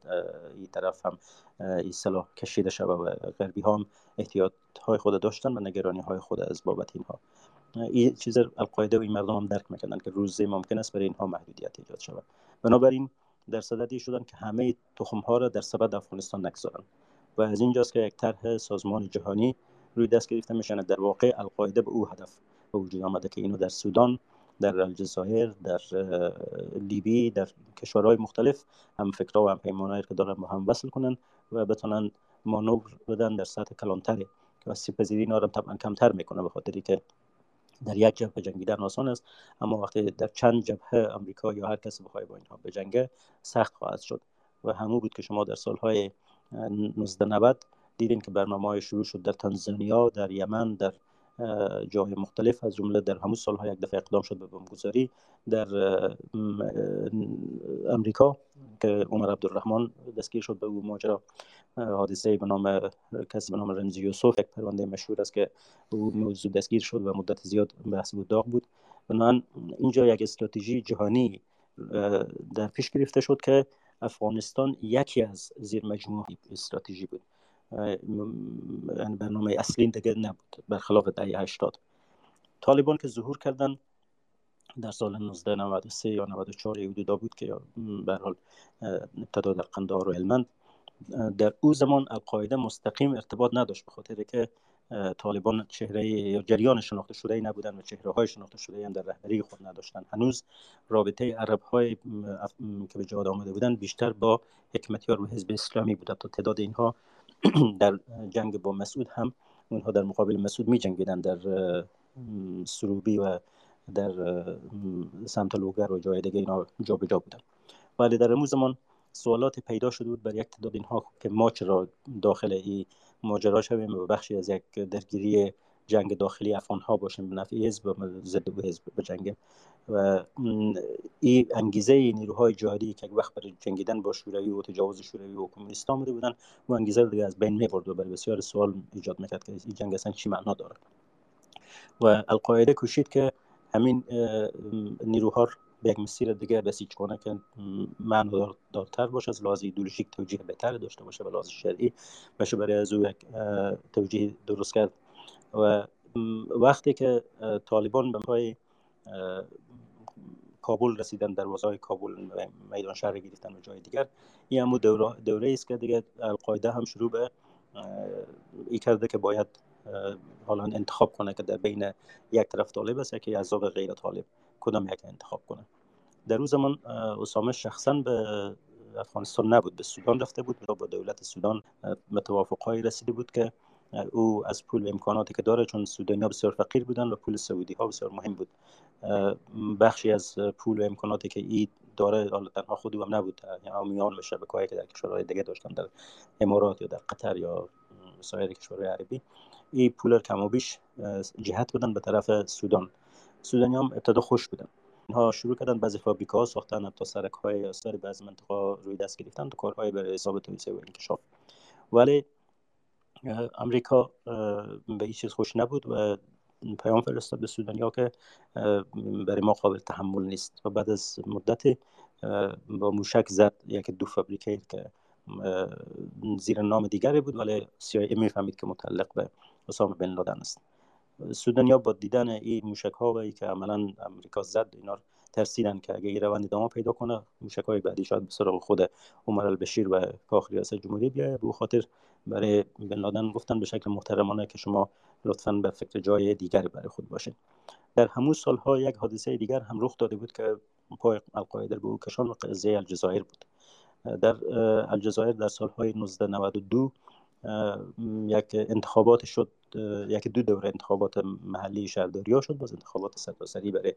این طرف هم این سلاح کشیده شود و غربی ها هم احتیاط های خود داشتن و نگرانی های خود از بابت اینها. این چیز القاعده و این مردم هم درک می‌کنن که روزی ممکن است برای اینها محدودیت ایجاد شود. بنابراین در صددی شدن که همه تخم ها را در سبد افغانستان نگذارن و از اینجاست که یک طرح سازمان جهانی روی دست گرفته میشن در واقع القاعده به او هدف به وجود آمده که اینو در سودان در الجزایر در لیبی در کشورهای مختلف هم فکرها و هم پیمانهایی که دارن با هم وصل کنن و بتونن مانور بدن در سطح کلانتری که آسیب پذیری اینا رو طبعا کمتر می‌کنه به خاطری که در یک جبهه جنگیدن آسان است. اما وقتی در چند جبهه آمریکا یا هر کسی بخواد با اینها بجنگه سخت خواهد شد. و همون بود که شما در سالهای 1990 دیدین که برنامه های شروع شد در تانزانیا در یمن در جای مختلف از جمله در همون سالها یک دفعه اقدام شد به بمبگذاری در امریکا که عمر عبدالرحمن دستگیر شد به او ماجرا. حادثه به نام کسی به نام رمزی یوسف یک پرونده مشهور است که او موضوع دستگیر شد و مدت زیاد بحث بود داغ بود. بنابراین اینجا یک استراتژی جهانی در پیش گرفته شد که افغانستان یکی از زیر مجموعه استراتژی بود. یعنی برنامه اصلی دیگه نبود برخلاف دهه 80 طالبان که ظهور کردن در سال 1993 یا 94 حدودا بود که به حال ابتدا در و هلمند در او زمان القاعده مستقیم ارتباط نداشت به خاطر که طالبان چهره یا جریان شناخته شده نبودن و چهره های شناخته شده هم در رهبری خود نداشتن. هنوز رابطه عرب های که به جاد آمده بودن بیشتر با حکمتیار و حزب اسلامی بودن تا تعداد اینها در جنگ با مسعود هم اونها در مقابل مسعود می جنگیدن در سروبی و در سمت لوگر و جای دیگه اینا جا به جا بودن. ولی در امروز زمان سوالات پیدا شده بود بر یک تعداد اینها که ما چرا داخل این ماجرا شویم و بخشی از یک درگیری جنگ داخلی افغان ها باشیم به نفع حزب ضد به حزب بجنگیم و این انگیزه نیروهای جهادی که وقت برای جنگیدن با شوروی و تجاوز شوروی و کمونیست آمده بودن و انگیزه دیگه از بین می‌برد و برای بسیار سوال ایجاد می‌کرد که این جنگ اصلا چی معنا داره. و القاعده کوشید که همین نیروها به یک مسیر دیگه بسیج کنه که معنا دارتر باشه از لحاظ ایدولوژیک توجیه بهتر داشته باشه به لحاظ شرعی بشه برای از او یک توجیه درست کرد. و وقتی که طالبان به پای کابل رسیدن در های کابل میدان شهر گرفتن و جای دیگر این همون دوره, است که دیگه القاعده هم شروع به ای کرده که باید حالا انتخاب کنه که در بین یک طرف طالب است که عذاب غیر طالب کدام یک انتخاب کنه. در روز زمان اسامه شخصا به افغانستان نبود به سودان رفته بود با دولت سودان متوافقهایی رسیده بود که او از پول و امکاناتی که داره چون سودانی ها بسیار فقیر بودن و پول سعودی ها بسیار مهم بود. بخشی از پول و امکاناتی که ای داره حالا تنها خود هم نبود یعنی میان و شبکه‌ای که در کشورهای دیگه داشتن در امارات یا در قطر یا سایر کشورهای عربی این پول کم و بیش جهت بدن به طرف سودان. سودانی هم ابتدا خوش بودن. اینها شروع کردن بعضی فابریکا ها ساختن تا سرک های سر بعضی منطقه روی دست گرفتن تو کارهای برای حساب توسعه و انکشاف. ولی امریکا به این چیز خوش نبود و پیام فرستاد به سودانیا که برای ما قابل تحمل نیست و بعد از مدت با موشک زد یک دو فابریکه که زیر نام دیگری بود ولی CIA می‌فهمید که متعلق به اسامه بن لادن است. سودانیا با دیدن این موشک ها ای که عملا امریکا زد اینا ترسیدن که اگه این روند ادامه پیدا کنه موشک های بعدی شاید به سراغ خود عمر البشیر و کاخ ریاست جمهوری بیاید. به خاطر برای بن لادن گفتن به شکل محترمانه که شما لطفا به فکر جای دیگری برای خود باشید در همون سالها یک حادثه دیگر هم رخ داده بود که پای القاعده به او کشان و قضیه الجزایر بود. در الجزایر در سالهای 1992 یک انتخابات شد یک دو دوره انتخابات محلی شهرداری ها شد باز انتخابات سرتاسری برای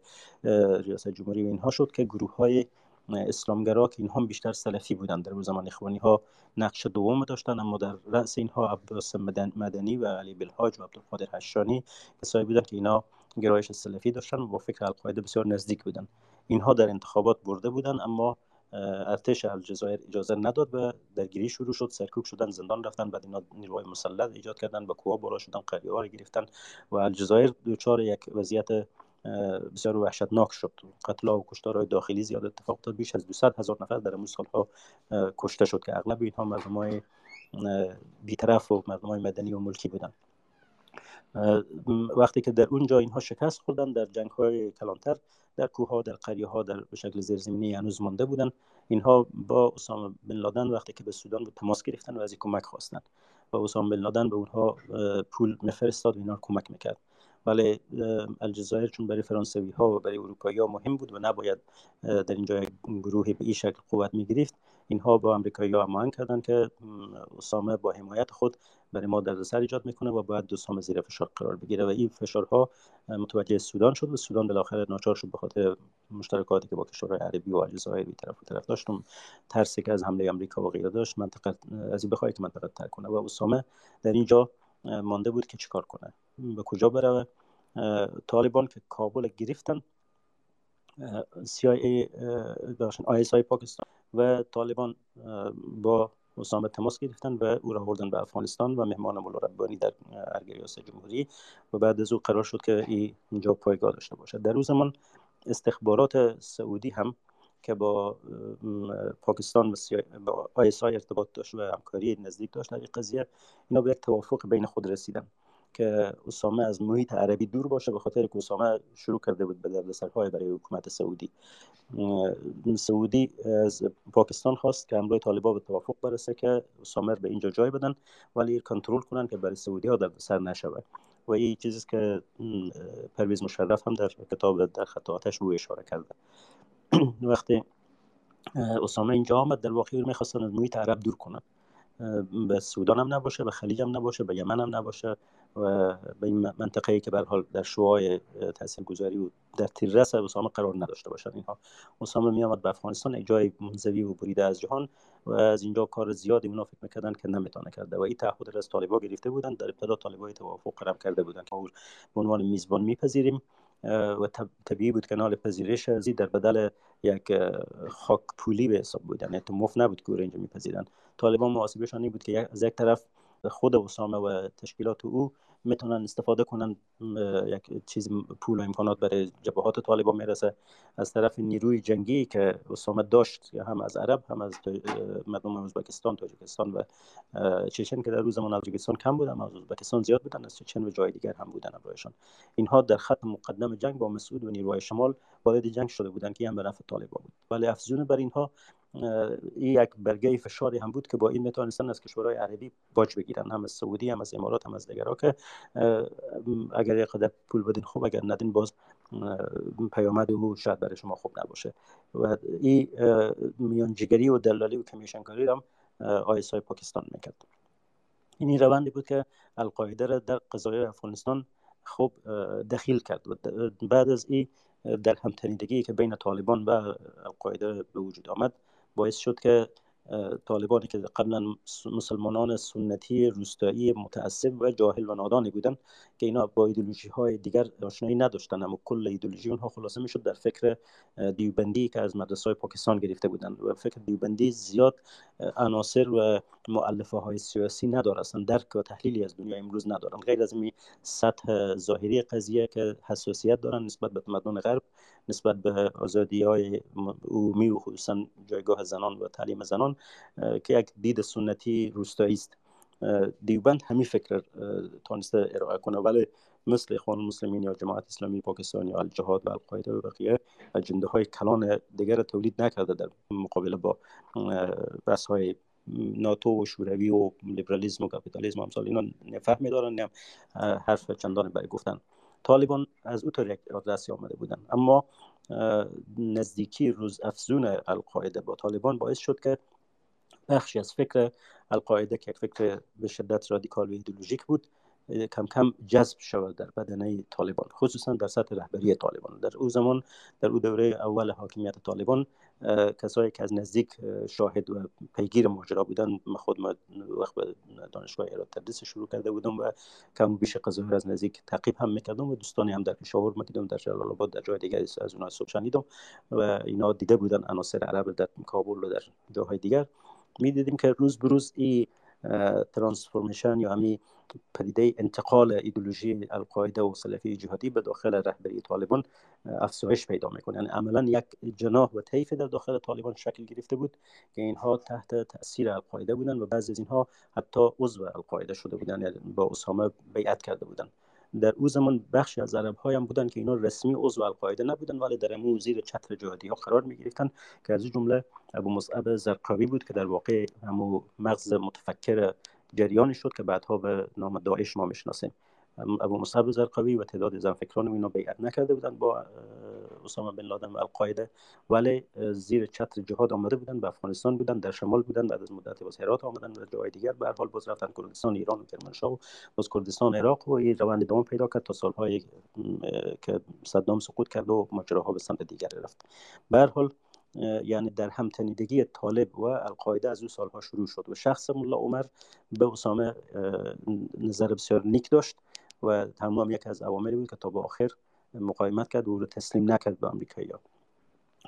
ریاست جمهوری اینها شد که گروه های اسلامگرا که اینها بیشتر سلفی بودند. در زمان اخوانی ها نقش دوم داشتند اما در رأس اینها عباس مدنی و علی بالحاج و عبدالقادر حشانی کسایی بودند که اینا گرایش سلفی داشتن و با فکر القاعده بسیار نزدیک بودند. اینها در انتخابات برده بودند اما ارتش الجزایر اجازه نداد و درگیری شروع شد سرکوب شدن زندان رفتن بعد اینا نیروهای مسلح ایجاد کردن به کوه بالا شدن قریه ها گرفتن و الجزایر دچار یک وضعیت بسیار وحشتناک شد. قتل و کشتارهای داخلی زیاد اتفاق افتاد. بیش از 200 هزار نفر در امون سالها کشته شد که اغلب اینها مردم های بیطرف و مردم های مدنی و ملکی بودن. وقتی که در اونجا اینها شکست خوردن در جنگ های کلانتر در کوه ها در قریه ها در شکل زیرزمینی هنوز مانده بودن. اینها با اسامه بن لادن وقتی که به سودان به تماس گرفتن و از کمک خواستن. و اسامه بن لادن به اونها پول میفرستاد و اینا کمک می‌کرد. ولی الجزایر چون برای فرانسوی ها و برای اروپایی ها مهم بود و نباید در اینجا گروهی به این شکل قوت می گرفت اینها با امریکایی ها امان کردن که اسامه با حمایت خود برای ما دردسر ایجاد می‌کنه و باید دوستان زیر فشار قرار بگیره و این فشارها متوجه سودان شد و سودان بالاخره ناچار شد به خاطر مشترکاتی که با کشورهای عربی و الجزایر طرف و طرف داشتم ترسی که از حمله امریکا و غیره داشت منطقه از این بخوای که منطقه ترک کنه. و اسامه در اینجا مانده بود که چیکار کنه. به کجا بره طالبان که کابل گرفتن. CIA آی پاکستان و طالبان با اسامه تماس گرفتن و او را بردن به افغانستان و مهمان مولا ربانی در ارگریاس جمهوری. و بعد از او قرار شد که اینجا پایگاه داشته باشد. در روز زمان استخبارات سعودی هم که با پاکستان و با آیسای ارتباط داشت و همکاری نزدیک داشت در این قضیه اینا به توافق بین خود رسیدن. که اسامه از محیط عربی دور باشه به خاطر که اسامه شروع کرده بود به دردسرهای برای حکومت سعودی. سعودی از پاکستان خواست که همراه طالبا به توافق برسه که اسامه به اینجا جای بدن ولی کنترل کنن که برای سعودی ها دردسر نشود. و این چیزی که پرویز مشرف هم در کتاب در خطااتش رو اشاره کرده. وقتی اسامه اینجا آمد در واقع می‌خواستن از محیط عرب دور کنن. به سودان هم نباشه به خلیج هم نباشه به یمن هم نباشه و به این منطقه ای که به حال در شوهای تاثیرگذاری و در تیررس اسامه قرار نداشته باشن. اینها اسامه می آمد به افغانستان جای منزوی و بریده از جهان و از اینجا کار زیادی اونا فکر می‌کردن که نمی‌تونه کرده. و این تعهد از طالبا گرفته بودن در ابتدا طالبای توافق قرار کرده بودن که به عنوان میزبان میپذیریم. و طبیعی بود که نال پذیرش ازی در بدل یک خاک پولی به حساب بود یعنی مفت نبود که اینجا میپذیرن. طالبان محاسبشان این بود که از یک طرف خود اسامه و تشکیلات او می‌تونن استفاده کنن یک چیز پول و امکانات برای جبهات طالبان می‌رسه. از طرف نیروی جنگی که اسامه داشت هم از عرب هم از مردم ازبکستان تاجیکستان و چچن که در روز زمان ازبکستان کم بودن از ازبکستان زیاد بودن از چچن و جای دیگر هم بودن برایشان اینها در خط مقدم جنگ با مسعود و نیروهای شمال وارد جنگ شده بودن که هم به نفع طالبان بود. ولی افزون بر اینها این یک برگه فشاری هم بود که با این می‌تونستن از کشورهای عربی باج بگیرن هم از سعودی هم از امارات هم از دیگرها که اگر یک قدر پول بدین خوب اگر ندین باز پیامد او شاید برای شما خوب نباشه. و این میانجیگری و دلالی و کمیشنکاری هم آیسای پاکستان می‌کرد. این روندی بود که القاعده را در قضایای افغانستان خوب دخیل کرد و بعد از این در همتنیدگی که بین طالبان و القاعده به وجود آمد باعث شد که طالبانی که قبلا مسلمانان سنتی روستایی متعصب و جاهل و نادانی بودن که اینا با ایدولوژی های دیگر آشنایی نداشتن اما کل ایدولوژی اونها خلاصه می‌شد در فکر دیوبندی که از مدرسه های پاکستان گرفته بودن و فکر دیوبندی زیاد عناصر و معلفه های سیاسی نداره اصلا درک و تحلیلی از دنیا امروز ندارن. غیر از این سطح ظاهری قضیه که حساسیت دارن نسبت به تمدن غرب نسبت به آزادی های عمومی و خصوصا جایگاه زنان و تعلیم زنان که یک دید سنتی روستایی است. دیوبند همین فکر تانسته ارائه کنه. ولی مثل اخوان المسلمین یا جماعت اسلامی پاکستان یا الجهاد و القاعده و بقیه اجنده های کلان دیگر تولید نکرده در مقابله با بحث های ناتو و شوروی و لیبرالیسم و کاپیتالیسم و امثال اینا نفهمی دارن هم حرف چندان برای گفتن. طالبان از او طور یک دستی آمده بودن اما نزدیکی روز افزون القاعده با طالبان باعث شد که بخشی از فکر القاعده که فکر به شدت رادیکال و ایدولوژیک بود کم کم جذب شود در بدنه طالبان خصوصا در سطح رهبری طالبان. در او زمان در او دوره اول حاکمیت طالبان کسایی که از نزدیک شاهد و پیگیر ماجرا بودن خود وقت به دانشگاه ایران تدریس شروع کرده بودم و کم بیش قضایی از نزدیک تعقیب هم می‌کردم و دوستانی هم در پشاور می‌دیدم در جلال آباد در جای دیگر از اونها صبح شنیدم و اینا دیده بودن عناصر عرب در کابل و در جاهای دیگر. می‌دیدیم که روز به روز این ترانسفورمیشن یا همی پدیده انتقال ایدولوژی القاعده و سلفی جهادی به داخل رهبری طالبان افزایش پیدا می‌کنه. یعنی عملا یک جناح و طیف در داخل طالبان شکل گرفته بود که اینها تحت تاثیر القاعده بودن و بعضی از اینها حتی عضو القاعده شده بودن یعنی با اسامه بیعت کرده بودن. در او زمان بخشی از عرب هم بودن که اینا رسمی عضو القاعده نبودن ولی در امو زیر چتر جهادی ها قرار می گرفتن که از جمله ابو مصعب زرقاوی بود که در واقع همو مغز متفکر جریانی شد که بعدها به نام داعش ما می‌شناسیم. ابو مصعب زرقاوی و تعداد زنفکران اینا بیعت نکرده بودن با اسامه بن لادن و القاعده. ولی زیر چتر جهاد آمده بودن به افغانستان بودن در شمال بودن بعد از مدت باز هرات آمدن و جای دیگر. به حال باز رفتن کردستان ایران و کرمانشاه و باز کردستان عراق و این روند دوام پیدا کرد تا سالهای که صدام سقوط کرد و ماجراها به سمت دیگر رفت. به حال یعنی در همتنیدگی طالب و القاعده از او سالها شروع شد و شخص ملا عمر به اسامه نظر بسیار نیک داشت و تمام یک از عواملی بود که تا به آخر مقاومت کرد و او رو تسلیم نکرد به امریکایی ها.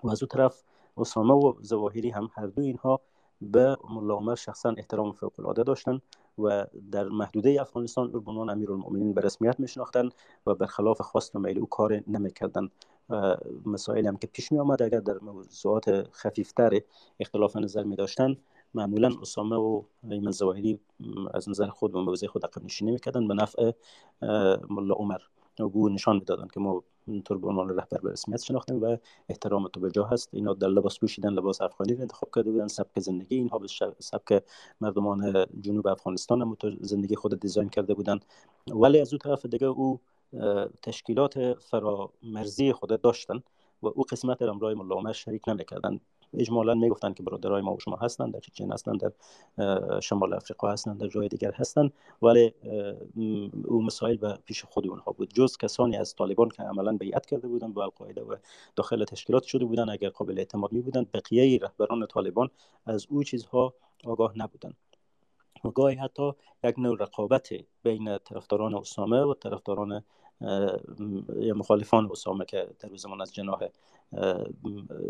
و از او طرف اسامه و زواهری هم هر دو اینها به ملا عمر شخصا احترام فوق العاده داشتن و در محدوده افغانستان او به عنوان امیرالمؤمنین به رسمیت میشناختن و برخلاف خواست و میل او کار نمی‌کردن مسائل هم که پیش می آمد اگر در موضوعات خفیفتر اختلاف نظر می داشتن معمولا اسامه و ایمن زواهری از نظر خود و موضع خود عقب نشینی می‌کردن به نفع ملا عمر و نشان می‌دادن که ما طور به عنوان رهبر به رسمیت شناختیم و احترام تو به جا هست. اینا در لباس پوشیدن لباس افغانی رو انتخاب کرده بودن سبک زندگی اینها به سبک مردمان جنوب افغانستان هم زندگی خود دیزاین کرده بودن. ولی از اون طرف دیگه او تشکیلات فرامرزی خود داشتن و او قسمت امرای ملا عمر شریک نمی‌کردن. اجمالا می‌گفتن که برادرای ما و شما هستند در چین هستند در شمال افریقا هستند در جای دیگر هستند ولی او مسائل به پیش خود اونها بود. جز کسانی از طالبان که عملا بیعت کرده بودند با القاعده و داخل تشکیلات شده بودند اگر قابل اعتماد می بودند بقیه رهبران طالبان از او چیزها آگاه نبودند گاهی حتی یک نوع رقابت بین طرفداران اسامه و طرفداران یا مخالفان اسامه که در زمان از جناح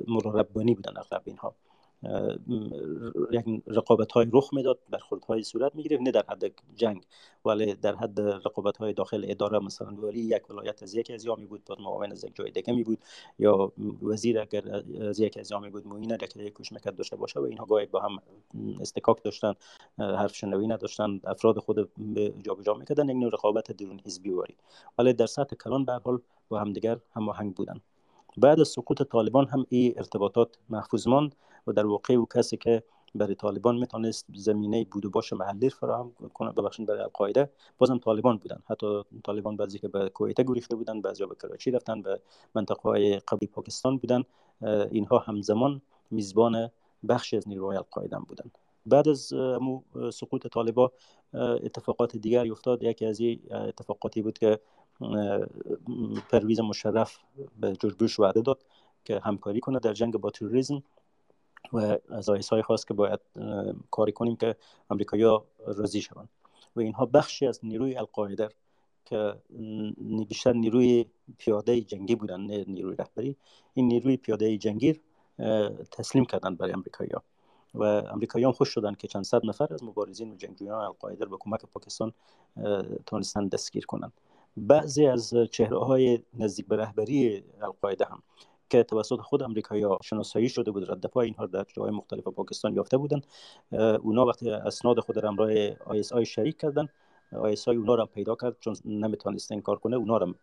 مراربانی بودن اغلب اینها. یک رقابت های رخ می‌داد برخورد های صورت می‌گرفت نه در حد جنگ ولی در حد رقابت های داخل اداره مثلا ولی یک ولایت از یکی از یا می بود بعد معاون از یک جای دیگه می بود یا وزیر اگر از یک از یا می بود معین یک کش مکد داشته باشه و اینها گاهی با هم استکاک داشتن حرف شنوی نداشتن افراد خود به جابجا می‌کردن یک نوع رقابت درون حزبی واری ولی در سطح کلان به حال با همدیگر هماهنگ بودن. بعد از سقوط طالبان هم این ارتباطات محفوظ ماند. و در واقع او کسی که برای طالبان می‌تونست زمینه بود و باش محلی فراهم کنه ببخشید برای القاعده بازم طالبان بودن. حتی طالبان بعضی که به کویت گریخته بودن بعضی به کراچی رفتن به منطقه های قبلی پاکستان بودن. اینها همزمان میزبان بخشی از نیروهای القاعده بودن. بعد از سقوط طالبان اتفاقات دیگری افتاد. یکی از این اتفاقاتی بود که پرویز مشرف به جورج بوش وعده داد که همکاری کنه در جنگ با تروریسم. و از آیس های خواست که باید کاری کنیم که امریکایی راضی شوند. و اینها بخشی از نیروی القاعده که بیشتر نیروی پیاده جنگی بودن نه نیروی رهبری این نیروی پیاده جنگی تسلیم کردن برای امریکایی ها و امریکایی هم خوش شدن که چند صد نفر از مبارزین و جنگجویان القاعده به کمک پاکستان تونستن دستگیر کنند بعضی از چهره های نزدیک به رهبری القاعده هم. که توسط خود امریکایی شناسایی شده بود رد پای اینها در جای مختلف پاکستان یافته بودن. اونا وقتی اسناد خود را همراه آی آی شریک کردن آیسای اونا را پیدا کرد چون نمی‌تونست این کار کنه اونا را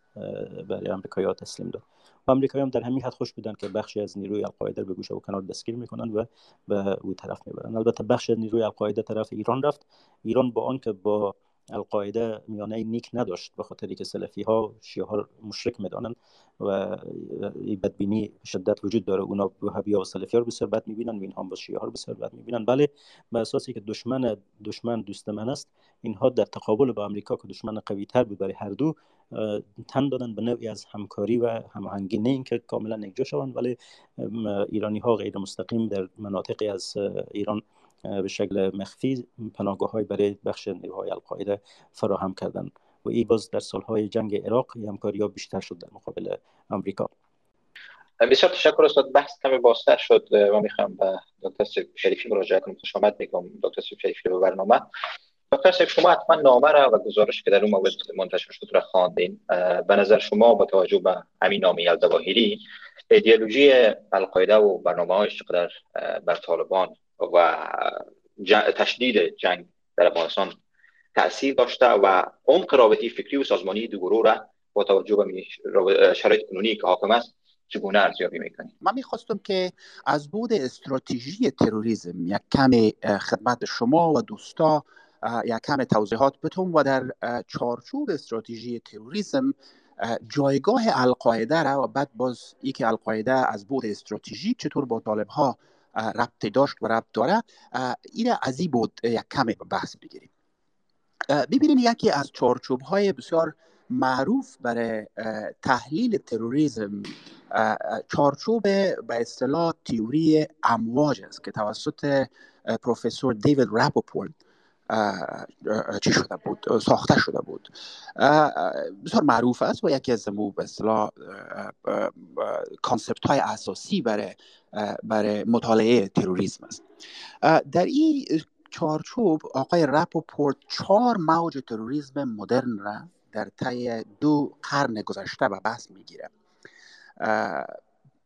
برای امریکایی ها تسلیم داد. و امریکایی هم در همین حد خوش بودن که بخشی از نیروی القاعده به گوشه و کنار دستگیر می‌کنن و به او طرف می‌برن. البته بخش نیروی القاعده طرف ایران رفت. ایران با آنکه با القاعده میانه نیک نداشت به خاطری که سلفی ها شیعه ها مشرک می‌دانند و بدبینی شدت وجود داره. اونا وهابی ها و سلفی ها رو بسیار بد می‌بینن و اینها با شیعه ها رو بسیار بد می‌بینن. بله به اساسی که دشمن دشمن دوست من است اینها در تقابل با امریکا که دشمن قوی تر بود برای هر دو تن دادن به نوعی از همکاری و هماهنگی. نه اینکه کاملا یکجا شوند ولی ایرانی ها غیر مستقیم در مناطقی از ایران به شکل مخفی پناهگاه های برای بخش نیروهای القاعده فراهم کردن و این باز در سالهای جنگ عراق همکاری ها بیشتر شد در مقابل امریکا بسیار تشکر استاد. بحث کمی بازتر شد و می‌خوام به دکتر شریفی مراجعه کنم. خوش آمد میگم. دکتر شریفی به برنامه. دکتر شما حتما نامه را و گزارش که در اون مورد منتشر شد را خواندین. به نظر شما با توجه به همین نام یلدواهیری ایدئولوژی القاعده و برنامه هایش چقدر بر طالبان و تشدید جنگ در افغانستان تاثیر داشته و عمق رابطی فکری و سازمانی دو گروه را با توجه به شرایط کنونی که حاکم است چگونه ارزیابی می‌کنید من می‌خواستم که از بود استراتژی تروریسم یک کم خدمت شما و دوستا یک کم توضیحات بتون و در چارچوب استراتژی تروریسم جایگاه القاعده را و بعد باز ای که القاعده از بود استراتژی چطور با طالب ها ربط داشت و ربط داره. این از این بود یک کم بحث بگیریم. ببینید یکی از چارچوب های بسیار معروف برای تحلیل تروریسم. چارچوب به اصطلاح تیوری امواج است که توسط پروفسور دیوید راپوپورت چی شده بود؟ ساخته شده بود. بسیار معروف است و یکی از مو به اصطلاح concept های اساسی برای برای مطالعه تروریسم است. در این چارچوب آقای راپوپورت چهار موج تروریسم مدرن را در طی دو قرن گذشته به بحث می‌گیره.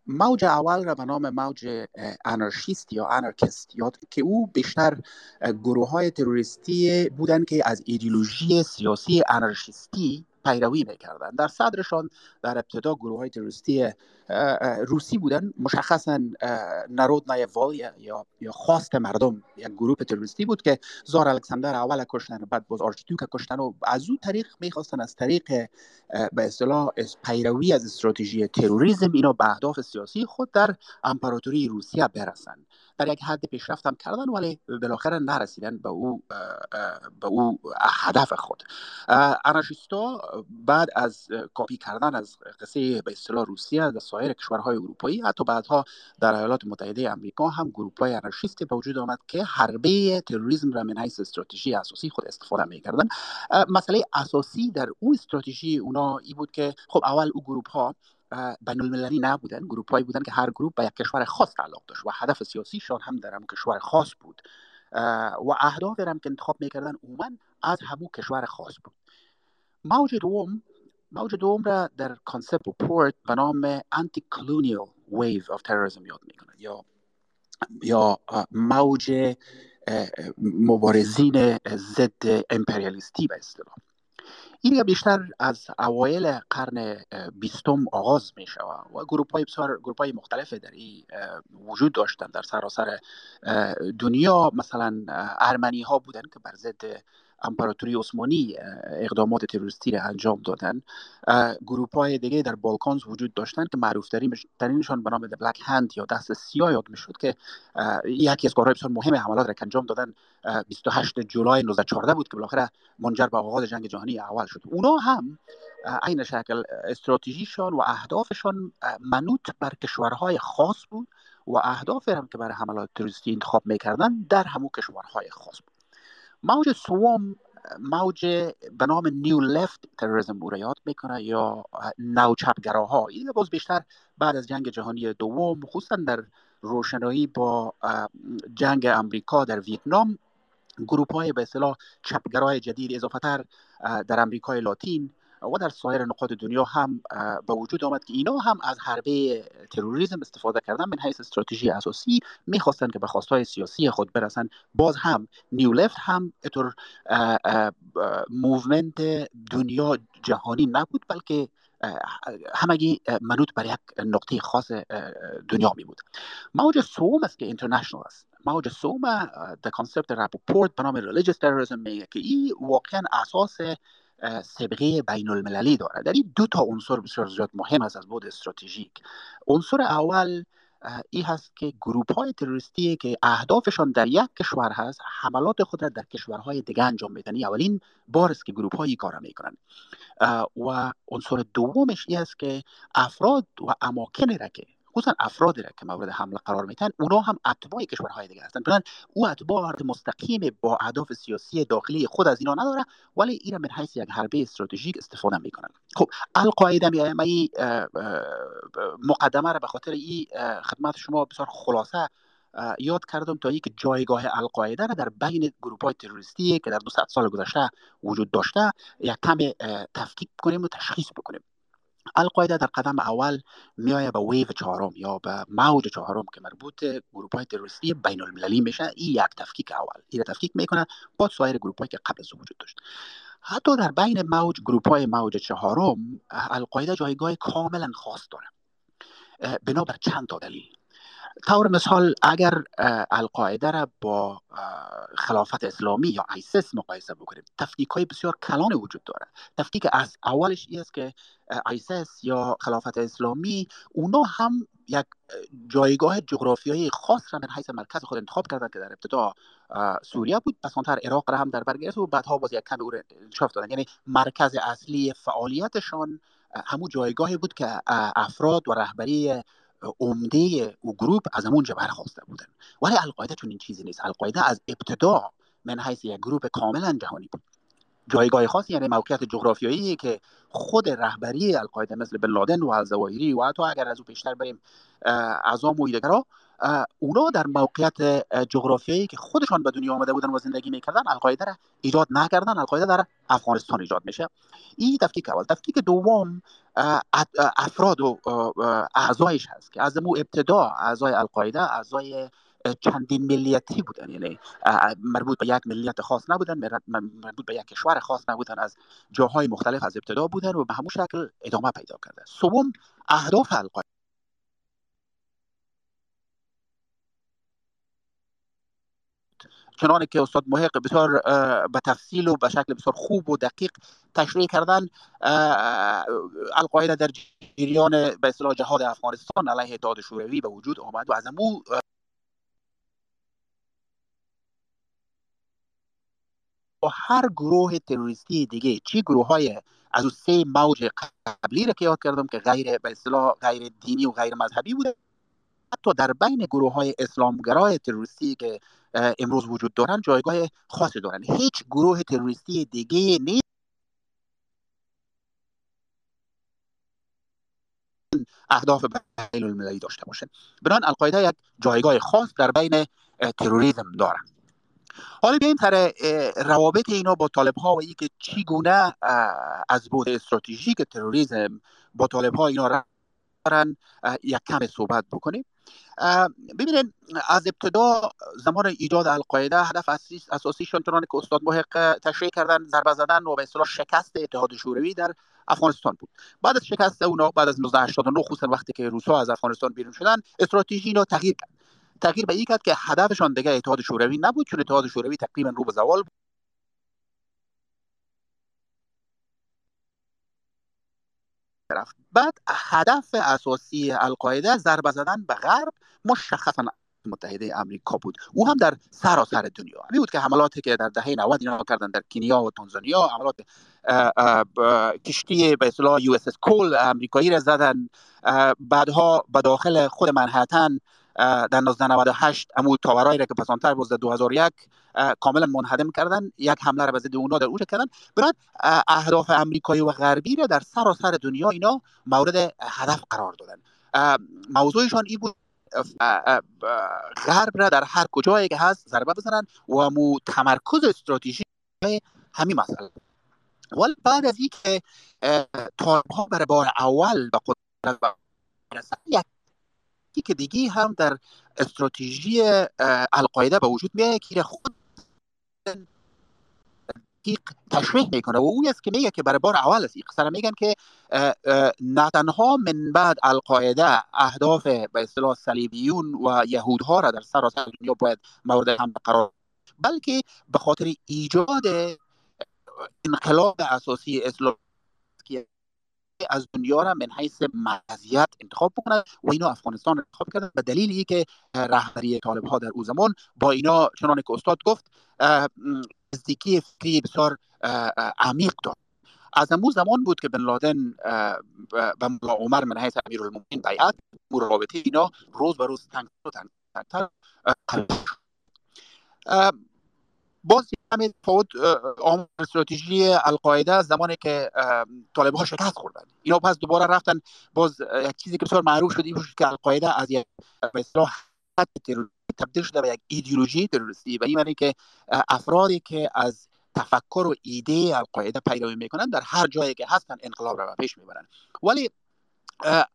موج اول را به نام موج انارشیست یا انارکست یاد که او بیشتر گروه های تروریستی بودند که از ایدئولوژی سیاسی انارشیستی پیروی می‌کردن در صدرشان در ابتدا گروه های تروریستی روسی بودن مشخصا نرود نایوال یا یا خواست مردم یک گروه تروریستی بود که زار الکساندر اول کشتن بعد باز آرچیدوک کشتن و از او طریق می‌خواستن از طریق به اصطلاح پیروی از استراتژی تروریسم اینا به اهداف سیاسی خود در امپراتوری روسیه برسند در یک حد پیشرفت هم کردن ولی بالاخره نرسیدن به او به او هدف خود. انارشیستا بعد از کاپی کردن از قصه به اصطلاح روسیه در سایر کشورهای اروپایی حتی بعدها در ایالات متحده آمریکا هم گروه های انارشیستی به وجود آمد که حربه تروریسم را من حیث استراتژی اساسی خود استفاده می‌کردن. مسئله اساسی در او استراتژی اونا ای بود که خب اول او گروه ها بین المللی نبودن گروپ هایی بودن که هر گروپ به یک کشور خاص تعلق داشت و هدف سیاسیشان هم در همون کشور خاص بود. و اهداف هم که انتخاب می‌کردن عموما از همون کشور خاص بود. موج دوم موج دوم را در concept راپوپورت به نام anti-colonial wave of terrorism یاد می‌کنن یا یا موج مبارزین ضد امپریالیستی به اصطلاح. این بیشتر از اوایل قرن بیستم آغاز می شود و گروپ های بسیار گروپ های مختلف در این وجود داشتن در سراسر دنیا. مثلا ارمنی ها بودن که بر ضد امپراتوری عثمانی اقدامات تروریستی را انجام دادن. گروپ های دیگه در Balkans وجود داشتن که معروف ترینشان به نام Black Hand یا دست سیاه یاد می‌شد که یکی از کارهای بسیار مهم حملات را انجام دادن 28 جولای 1914 بود که بالاخره منجر به آغاز جنگ جهانی اول شد. اونا هم عین شکل استراتژیشان و اهدافشان منوط بر کشورهای خاص بود و اهداف هم که برای حملات تروریستی انتخاب می‌کردن در همون کشورهای خاص بود. موج سوم موج به نام نیو لفت تروریسم او را یاد می‌کنه یا نوچپگراها این باز بیشتر بعد از جنگ جهانی دوم خصوصا در روشنایی با جنگ امریکا در ویتنام گروپ های به اصطلاح چپگرای جدید اضافه تر در امریکای لاتین و در سایر نقاط دنیا هم به وجود آمد که اینا هم از حربه تروریسم استفاده کردن من حیث استراتژی اساسی می‌خواستند که به خواستهای سیاسی خود برسن. باز هم New Left هم اتور movement دنیا جهانی نبود بلکه همگی منوط بر یک نقطه خاص دنیا می بود موج سوم است که international است. موج سوم در concept راپوپورت به نام religious terrorism میگه که این واقعا اساس صبغه بین المللی داره در این دو تا عنصر بسیار زیاد مهم است از بعد استراتژیک. عنصر اول این هست که گروپ های تروریستی که اهدافشان در یک کشور هست حملات خود را در کشورهای دیگه انجام میدن اولین بار است که گروپ هایی کار می‌کنن. و عنصر دومش این است که افراد و اماکن را که خصوصا افرادی را که مورد حمله قرار میتن اونا هم اتباع کشورهای دیگه هستن بنابراین او اتباع مستقیم با اهداف سیاسی داخلی خود از اینا نداره ولی این من حیث یک حربه استراتژیک استفاده می‌کنن خب القاعده می مقدمه را به خاطر این خدمت شما بسیار خلاصه یاد کردم تا اینکه جایگاه القاعده را در بین گروه های تروریستی که در 200 سال گذشته وجود داشته یک کم تفکیک کنیم و تشخیص بکنیم. القاعده در قدم اول میایه به ویو چهارم یا به موج چهارم که مربوط گروپ های تروریستی بین المللی میشه این یک تفکیک اول. این تفکیک می‌کنه با سایر گروپ که قبل از وجود داشت. حتی در بین موج گروپ های موج چهارم القاعده جایگاه کاملا خاص داره. بنابر چند تا دلیل. طور مثال اگر القاعده را با خلافت اسلامی یا ISIS مقایسه بکنیم تفکیک های بسیار کلان وجود داره. تفکیک از اولش این است که ISIS یا خلافت اسلامی اونا هم یک جایگاه جغرافیایی خاص را من حیث مرکز خود انتخاب کردن که در ابتدا سوریه بود پسانتر عراق را هم در بر گرفت و بعدها باز یک کمی او را دادن یعنی مرکز اصلی فعالیتشان همون جایگاهی بود که افراد و رهبری عمده او گروپ از همونجا برخواسته بودن. ولی القاعده چون این چیزی نیست. القاعده از ابتدا من حیث یک گروپ کاملا جهانی بود. جایگاه خاصی یعنی موقعیت جغرافیایی که خود رهبری القاعده مثل بن لادن و الزواهری و حتی اگر از او پیشتر بریم اعضام و اونا در موقعیت جغرافیایی که خودشان به دنیا آمده بودن و زندگی می‌کردن القاعده را ایجاد نکردن القاعده در افغانستان ایجاد میشه. این تفکیک اول. تفکیک دوم افراد و اعضایش هست که از مو ابتدا اعضای القاعده اعضای چندین ملیتی بودن. یعنی مربوط به یک ملیت خاص نبودن مربوط به یک کشور خاص نبودن از جاهای مختلف از ابتدا بودن و به همون شکل ادامه پیدا کرده. سوم اهداف القاعده. چنانه که استاد محق بسیار به تفصیل و به شکل بسیار خوب و دقیق تشریح کردن القاعده در جریان به اصطلاح جهاد افغانستان علیه اتحاد شوروی به وجود آمد و از امو با هر گروه تروریستی دیگه چی گروه های از اون سه موج قبلی را که یاد کردم که غیر به اصطلاح غیر دینی و غیر مذهبی بوده حتی در بین گروه های اسلامگرای تروریستی که امروز وجود دارن جایگاه خاصی دارن. هیچ گروه تروریستی دیگه نیست. اهداف بین المللی داشته باشه. بنان القاعده یک جایگاه خاص در بین تروریسم دارن. حالا بیایم سر روابط اینا با طالب ها و اینکه چگونه از بود استراتژیک تروریسم با طالب ها اینا دارن یک کم صحبت بکنیم. ببینید از ابتدا زمان ایجاد القاعده هدف اساسیشون چنانه که استاد محق تشریح کردن ضربه زدن و به اصطلاح شکست اتحاد شوروی در افغانستان بود. بعد از شکست اونا بعد از 1989 خصوصا وقتی که روسا از افغانستان بیرون شدن استراتژی اینا تغییر کرد. تغییر به این کرد که هدفشان دیگه اتحاد شوروی نبود چون اتحاد شوروی تقریبا رو به زوال بود. بعد هدف اساسی القاعده ضربه زدن به غرب مشخصا متحده امریکا بود. او هم در سراسر دنیا. همین بود که حملاتی که در دهه 90 اینا کردن در کنیا و تانزانیا حملات کشتی به اصطلاح USS Cole امریکایی را زدن. بعدها به داخل خود منهتن در 1998 امو tower ایی را که پسانتر بود در 2001 کاملا منهدم کردن یک حمله را به ضد اونا در اونجا کردن. برای اهداف امریکایی و غربی را در سراسر دنیا اینا مورد هدف قرار دادن. موضوعشان این بود غرب را در هر کجایی که هست ضربه بزنن و مو تمرکز استراتژی همین مسئله. ولی بعد از اینکه طالب ها برای بار اول به قدرت یکی که دیگه هم در استراتژی القاعده به وجود میاد که خود تشریح می‌کنه. و او است که میگه که برای بار اول است. این میگن که نه تنها من بعد القاعده اهداف به اصطلاح صلیبیون و یهودها را در سراسر دنیا باید مورد هم قرار بلکه به خاطر ایجاد انقلاب اساسی اسلام از دنیا را من حیث مرکزیت انتخاب بکنند و اینا افغانستان انتخاب کردن به دلیل که رهبری طالب ها در او زمان با اینا چنان که استاد گفت نزدیکی فکری بسیار عمیق داشت. از امو زمان بود که بن لادن به ملا عمر من حیث امیرالمومنین بیعت رابطه اینا روز به روز تنگتر و باز همین آمار استراتژی القاعده زمانی که طالب ها شکست خوردن. اینا پس دوباره رفتن باز یک چیزی که بسیار معروف شد این که القاعده از یک به اصطلاح تبدیل شده به یک ایدئولوژی تروریستی و این معنی که افرادی که از تفکر و ایده القاعده پیروی می‌کنن در هر جایی که هستن انقلاب را پیش می‌برن. ولی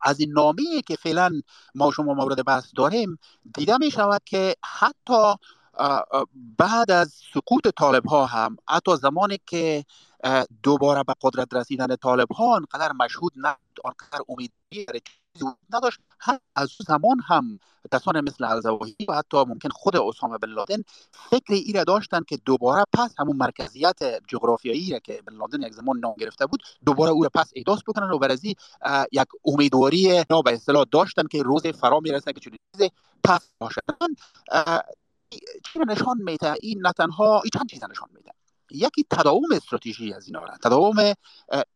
از این نامی که فعلا ما شما مورد بحث داریم دیده می شود که حتی بعد از سقوط طالب ها هم حتی زمانی که دوباره به قدرت رسیدن طالب ها انقدر مشهود نبود آنقدر امیدی نداشت. هم از زمان هم کسان مثل الزواهی و حتی ممکن خود اسامه بن لادن فکر ای را داشتن که دوباره پس همون مرکزیت جغرافیایی را که بن لادن یک زمان نام گرفته بود دوباره او را پس احداث بکنن و برزی یک امیدواری نا به اصطلاح داشتن که روز فرا می‌رسه که چون چیز پس باشن چی نشان میده؟ این نه تنها این چند چیز نشان میده؟ یکی تداوم استراتژی از اینا را. تداوم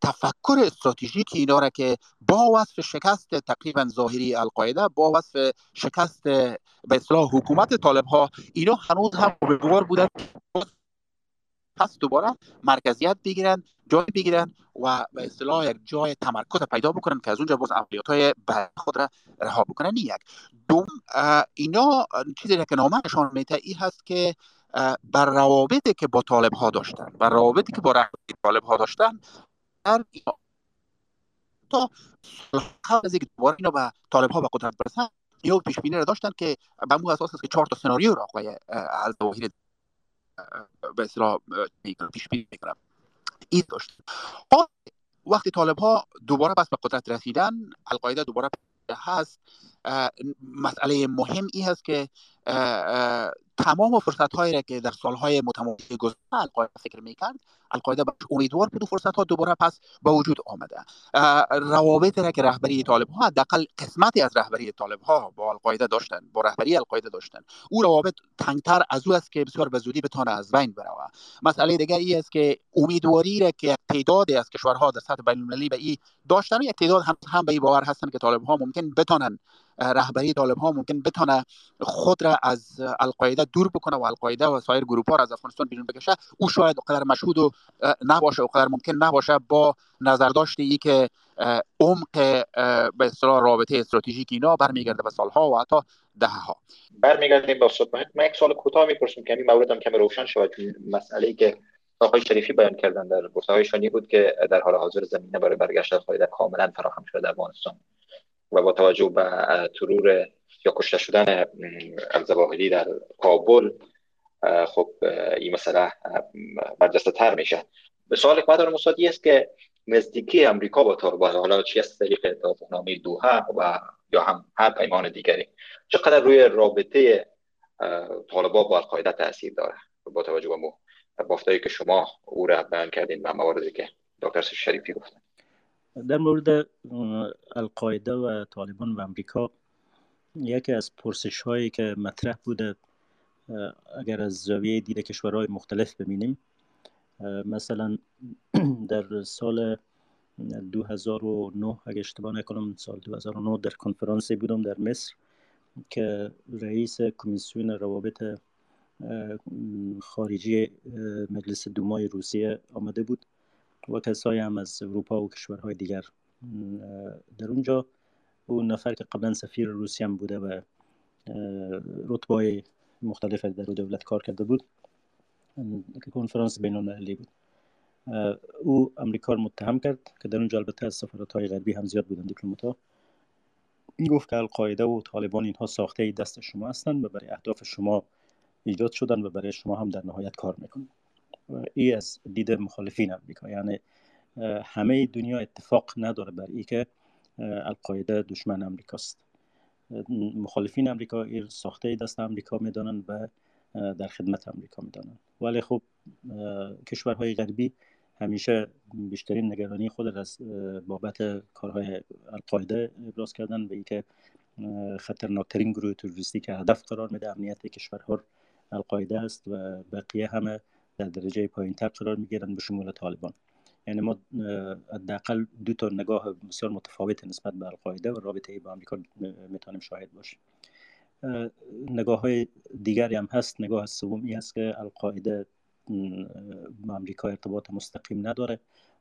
تفکر استراتژیک اینا را که با وصف شکست تقریبا ظاهری القاعده با وصف شکست به اصلاح حکومت طالب ها اینا هنوز هم امیدوار بودن. پس دوباره مرکزیت بگیرن جای بگیرن و به اصطلاح یک جای تمرکز پیدا بکنن که از اونجا باز عملیات های خود را رها بکنن. یک. دوم اینا چیزی که نامه نشان میده این هست که بر روابطی که با طالب ها داشتن بر روابطی که با رهبری طالب ها داشتن در تا از اینکه دوباره اینا به طالب ها به قدرت برسن. اینا پیش بینی را داشتن که به مو اساس است که چهار تا سناریو را آقای الظواهری به اصطلاح پیش بینی می‌کنم. این داشت. وقتی طالب ها دوباره بس به قدرت رسیدن القاعده دوباره هست. مسئله مهم ای هست که تمام فرصت هایی را که در سالهای متمادی گذشته القاعده فکر می‌کرد القاعده باش امیدوار بود و فرصت ها دوباره پس به وجود آمده. روابط را که رهبری طالب ها حداقل قسمتی از رهبری طالب ها با القاعده داشتن با رهبری القاعده داشتن او روابط تنگتر از او است که بسیار به زودی بتونه از بین بره مسئله دیگر ای است که امیدواری را که تعدادی از کشورها در سطح بین المللی به این داشتن و یک تعداد هم, هم به این باور هستن که طالب ها ممکن بتونن رهبری طالب ها ممکن بتونه خود را از القاعده دور بکنه و القاعده و سایر گروه ها را از افغانستان بیرون بکشه او شاید قدر مشهود و نباشه و قدر ممکن نباشه با نظر داشته ای که عمق به اصطلاح رابطه استراتژیک اینا برمیگرده به سالها و حتی ده ها برمیگردیم با صحبت. من یک سال کوتاه می‌پرسم که این موردم کمی روشن شود. مسئله ای که آقای شریفی بیان کردن در گفته‌هایشان بود که در حال حاضر زمینه برای برگشت القاعده کاملا فراهم شده در افغانستان. و با توجه به ترور یا کشته شدن الزواهری در کابل خب این مسئله برجسته تر میشه. به سوال که دارم استادی است که نزدیکی امریکا با طالبان حالا چی از طریق توافقنامه دوها و یا هم هر پیمان دیگری چقدر روی رابطه طالبان با القاعده تاثیر داره؟ با توجه به بافتایی که شما او را بیان کردین و مواردی که دکتر شریفی گفتن. در مورد القاعده و طالبان و امریکا یکی از پرسش هایی که مطرح بوده اگر از زاویه دید کشورهای مختلف ببینیم مثلا در سال 2009 اگر اشتباه نکنم سال 2009 در کنفرانسی بودم در مصر که رئیس کمیسیون روابط خارجی مجلس دومای روسیه آمده بود. و کسایی هم از اروپا و کشورهای دیگر در اونجا. اون نفر که قبلا سفیر روسیه هم بوده و رتبای مختلف در دولت کار کرده بود کنفرانس بین المللی بود او امریکا رو متهم کرد که در اونجا البته از سفارت های غربی هم زیاد بودن دیپلمات ها گفت که القاعده و طالبان اینها ساخته دست شما هستند و برای اهداف شما ایجاد شدن و برای شما هم در نهایت کار می‌کنن ای از دید مخالفین امریکا یعنی همه دنیا اتفاق نداره بر ای که القاعده دشمن امریکاست مخالفین امریکا این ساخته دست امریکا می‌دانند و در خدمت امریکا می‌دانند. ولی خب کشورهای غربی همیشه بیشترین نگرانی خود از بابت کارهای القاعده ابراز کردن به اینکه خطرناکترین گروه تروریستی که هدف قرار میده امنیت کشورها القاعده است و بقیه همه در درجه پایین تر قرار می‌گیرن به شمول طالبان. یعنی ما حداقل دو تا نگاه بسیار متفاوت نسبت به القاعده و رابطه با آمریکا می‌تونیم شاهد باشیم. نگاه های دیگری هم هست. نگاه سومی است که القاعده با آمریکا ارتباط مستقیم نداره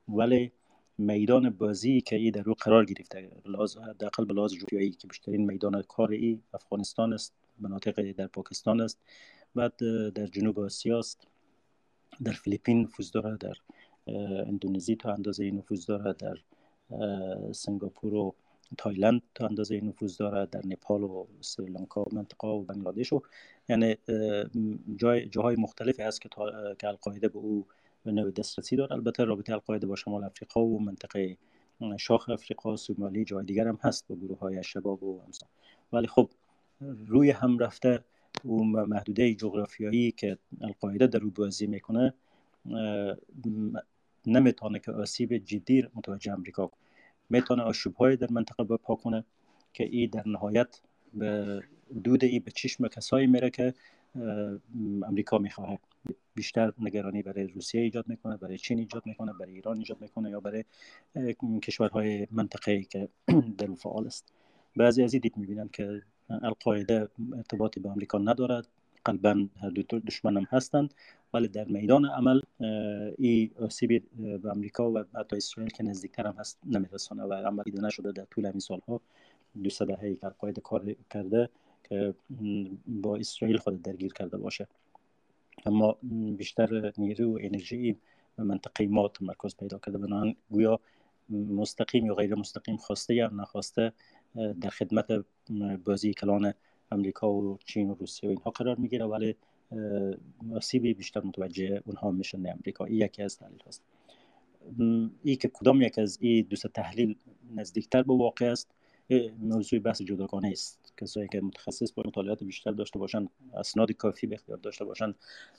ولی میدان بازی که ای در رو قرار گرفته حداقل به لحاظ جغرافیایی که بیشترین میدان کار ای افغانستان است مناطق در پاکستان است بعد در جنوب آسیا است. در فیلیپین نفوذ داره در اندونزی تا اندازه نفوذ داره در سنگاپور و تایلند تا اندازه نفوذ داره در نپال و سریلانکا و منطقه و بنگلادش و یعنی جای جاهای مختلفی هست که که القاعده به او به نوع دسترسی داره البته رابطه القاعده با شمال افریقا و منطقه شاخ افریقا سومالی جای دیگر هم هست با گروه های شباب و همسان. ولی خب روی هم رفته و محدوده جغرافیایی که القاعده در رو بازی می‌کنه نمی‌تونه که آسیب جدی متوجه امریکا کنه می‌تونه آشوب در منطقه بپا کنه که ای در نهایت به دود ای به چشم کسایی میره که امریکا می‌خواه بیشتر نگرانی برای روسیه ایجاد می‌کنه برای چین ایجاد می‌کنه برای ایران ایجاد می‌کنه یا برای کشورهای منطقه که در فعال است. بعضی از دید می‌بینن که القاعده ارتباطی به آمریکا ندارد. قلبا هر دو دشمن هم هستند ولی در میدان عمل این آسیب به امریکا و حتی اسرائیل که نزدیکتر هم هست نمیرسانه و عمل دیده نشده. در طول این سالها دو سه دهه که القاعده کار کرده که با اسرائیل خود درگیر کرده باشه. اما بیشتر نیرو و انرژی به منطقه ما تمرکز پیدا کرده. بنابراین گویا مستقیم یا غیر مستقیم خواسته یا نخواسته در خدمت بازی کلان امریکا و چین و روسیه و اینها قرار می‌گیره ولی آسیبی بیشتر متوجه اونها میشن امریکا این یکی از دلیل هست ای که کدام یک از این دوست تحلیل نزدیکتر به واقع است موضوع بحث جداگانه است. کسایی که متخصص با مطالعات بیشتر داشته باشن اسناد کافی به اختیار داشته باشن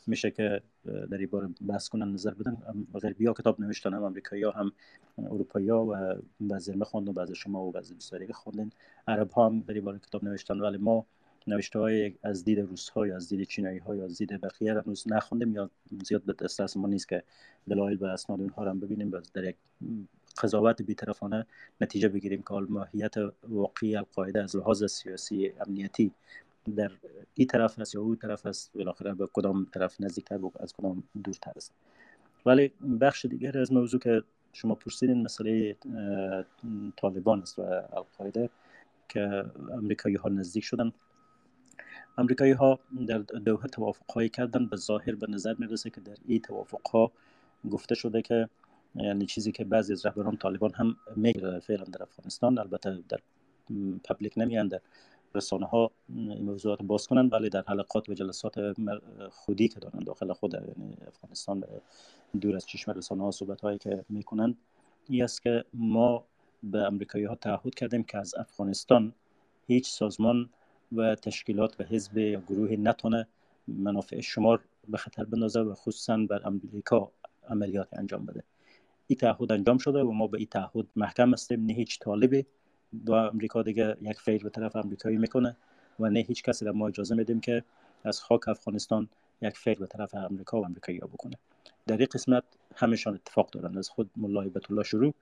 میشه که در این باره بحث کنن نظر بدن غربی ها کتاب نوشتن هم امریکایی ها هم اروپایی ها و بعضی ما خوندن بعضی شما و بعضی دوستان دیگه خوندن. عرب ها هم در این باره کتاب نوشتن ولی ما نوشته های از دید روس های از دید چینایی های از دید بقیه هنوز نخوندیم. یا زیاد به دست ما نیست که دلایل و اسناد اونها را ببینیم در یک قضاوت بیطرفانه نتیجه بگیریم که ماهیت واقعی القاعده از لحاظ سیاسی امنیتی در این طرف است یا اون طرف است بالاخره به کدام طرف نزدیکتر و از کدام دورتر است. ولی بخش دیگر از موضوع که شما پرسیدین مسئله طالبان است و القاعده که امریکایی ها نزدیک شدن. امریکایی ها در دوحه توافق کردن به ظاهر به نظر می‌رسه که در این توافق ها گفته شده که یعنی چیزی که بعضی از رهبران طالبان هم میگه فعلا در افغانستان البته در پبلیک نمیان رسانه ها این موضوعات باز کنند ولی در حلقات و جلسات خودی که دارن داخل خود یعنی افغانستان دور از چشم رسانه ها صحبت هایی که می‌کنند این است که ما به امریکایی ها تعهد کردیم که از افغانستان هیچ سازمان و تشکیلات و حزب یا گروهی نتونه منافع شمار به خطر بندازه و خصوصا بر امریکا عملیات انجام بده. این تعهد انجام شده و ما به این تعهد محکم هستیم. نه هیچ طالبی با امریکا دیگه یک فیل به طرف امریکایی می‌کنه و نه هیچ کسی را ما اجازه میدیم که از خاک افغانستان یک فیل به طرف امریکا و امریکایی بکنه. در این قسمت همشان اتفاق دارن از خود ملای بیت الله شروع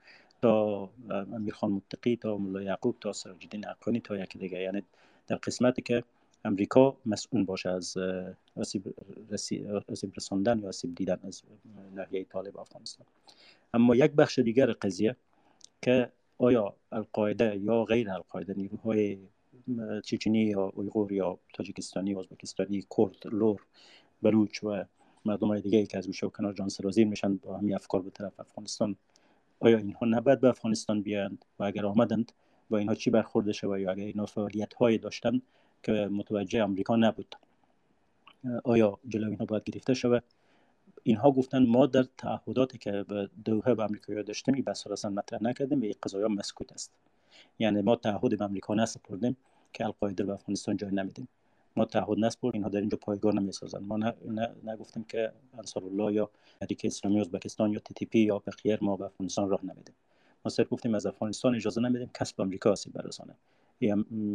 تا امیرخان متقی تا ملا یعقوب تا سراج الدین تا یک دیگه. یعنی در قسمتی که امریکا مسئول باشه از آسیب, رساندن یا آسیب دیدن از ناحیه طالب افغانستان. اما یک بخش دیگر قضیه که آیا القاعده یا غیر القاعده نیروهای چچنی یا اویغور یا تاجیکستانی ازبکستانی کرد لور بلوچ و مردم های دیگه که از گوشه و کنار جان سرازیر میشن با همین افکار به طرف افغانستان آیا اینها نباید به افغانستان بیایند و اگر آمدند با اینها چی برخورده شود یا اگر اینها فعالیت های داشتن که متوجه امریکا نبود آیا جلو اینها باید گرفته شود اینها گفتن ما در تعهداتی که به دوحه به امریکا داشتیم این بس اصلا مطرح نکردیم و این قضایا مسکوت است. یعنی ما تعهد به امریکا نسپردیم که القاعده به افغانستان جای نمیدیم. ما تعهد نسپرد اینها در اینجا پایگاه نمی‌سازن. ما نگفتیم که انصار الله یا حرکت اسلامی ازبکستان یا تی پی یا بقیه ما به افغانستان راه نمیدیم. ما صرف گفتیم از افغانستان اجازه نمیدیم کسب امریکا آسیب برسانه.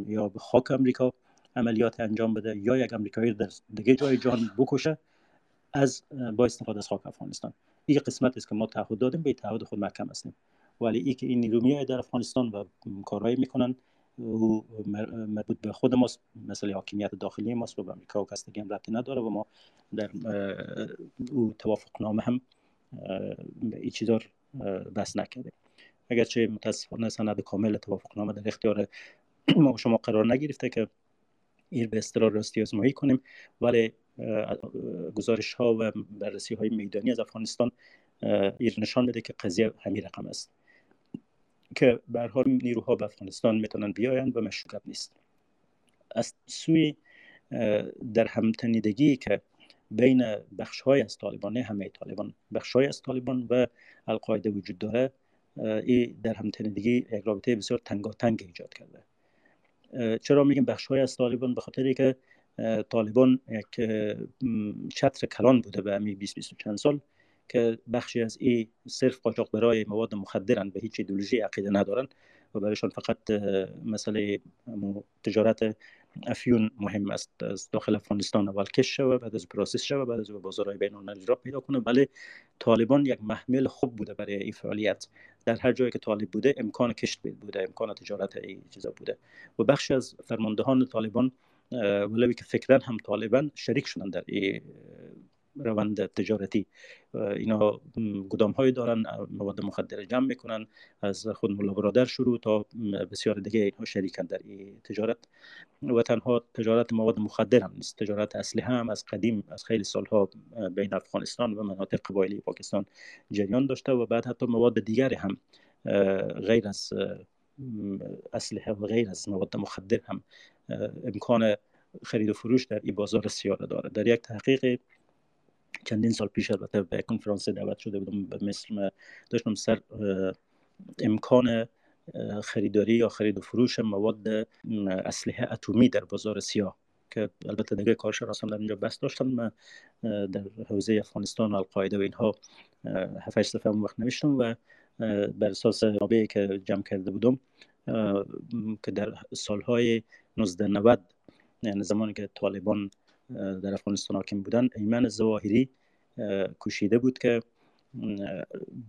یا به خاک امریکا عملیات انجام بده یا یک امریکایی در دیگه جای جهان بکشه از با استفاده از خاک افغانستان. این قسمت است که ما تعهد دادیم به تعهد خود محکم هستیم. ولی ای که این نیرومی در افغانستان و کارهایی می‌کنن او مربوط به خود ماست. مثل حاکمیت داخلی ماست و به امریکا و کستگی هم ربطی نداره و ما در او توافق نامه هم این چیزا بس نکردیم. اگرچه متاسفانه سند کامل توافق نامه در اختیار ما شما قرار نگرفته که این به اصطلاح راستی آزمایی کنیم ولی گزارش ها و بررسی های میدانی از افغانستان این نشان میده که قضیه همین رقم است که به حال نیروها به افغانستان می‌تونن بیایند و مشکل نیست. از سوی در همتنیدگی که بین بخش های از طالبان نه همه طالبان بخش های از طالبان و القاعده وجود داره این در همتنیدگی یک رابطه بسیار تنگاتنگ ایجاد کرده. چرا میگیم بخش های از طالبان؟ به خاطری که طالبان یک چتر کلان بوده به امی 20 20 چند سال که بخشی از این صرف قاچاق برای مواد مخدرن به هیچ ایدولوژی عقیده ندارن و برایشان فقط مسئله تجارت افیون مهم است از داخل افغانستان اول کش شوه بعد از process شوه بعد از بازارهای بین المللی پیدا کنه. ولی طالبان یک محمل خوب بوده برای این فعالیت. در هر جایی که طالب بوده امکان کشت بوده امکان تجارت این چیزا بوده. و بخش از فرماندهان طالبان ولوی که فکرا هم طالبان شریک شدن در این روند تجارتی. اینا گدام های دارن مواد مخدر جمع می‌کنن از خود ملا برادر شروع تا بسیار دیگه اینها شریکن در این تجارت. و تنها تجارت مواد مخدر هم نیست. تجارت اصلی هم از قدیم از خیلی سالها بین افغانستان و مناطق قبایلی پاکستان جریان داشته و بعد حتی مواد دیگر هم غیر از اسلحه و غیر از مواد مخدر هم امکان خرید و فروش در این بازار سیاره داره. در یک تحقیق چندین سال پیش البته به کنفرانس دعوت شده بودم به مصر داشتم سر امکان خریداری یا خرید و فروش مواد اسلحه اتمی در بازار سیاه. که البته دیگه کارشناس هم در اینجا بس داشتم در حوزه افغانستان و القاعده و اینها هفت صفحه وقت نوشتم و بر اساس نابه که جمع کرده بودم که در سالهای 1990 یعنی زمانی که طالبان در افغانستان حاکم بودن ایمن زواهری کشیده بود که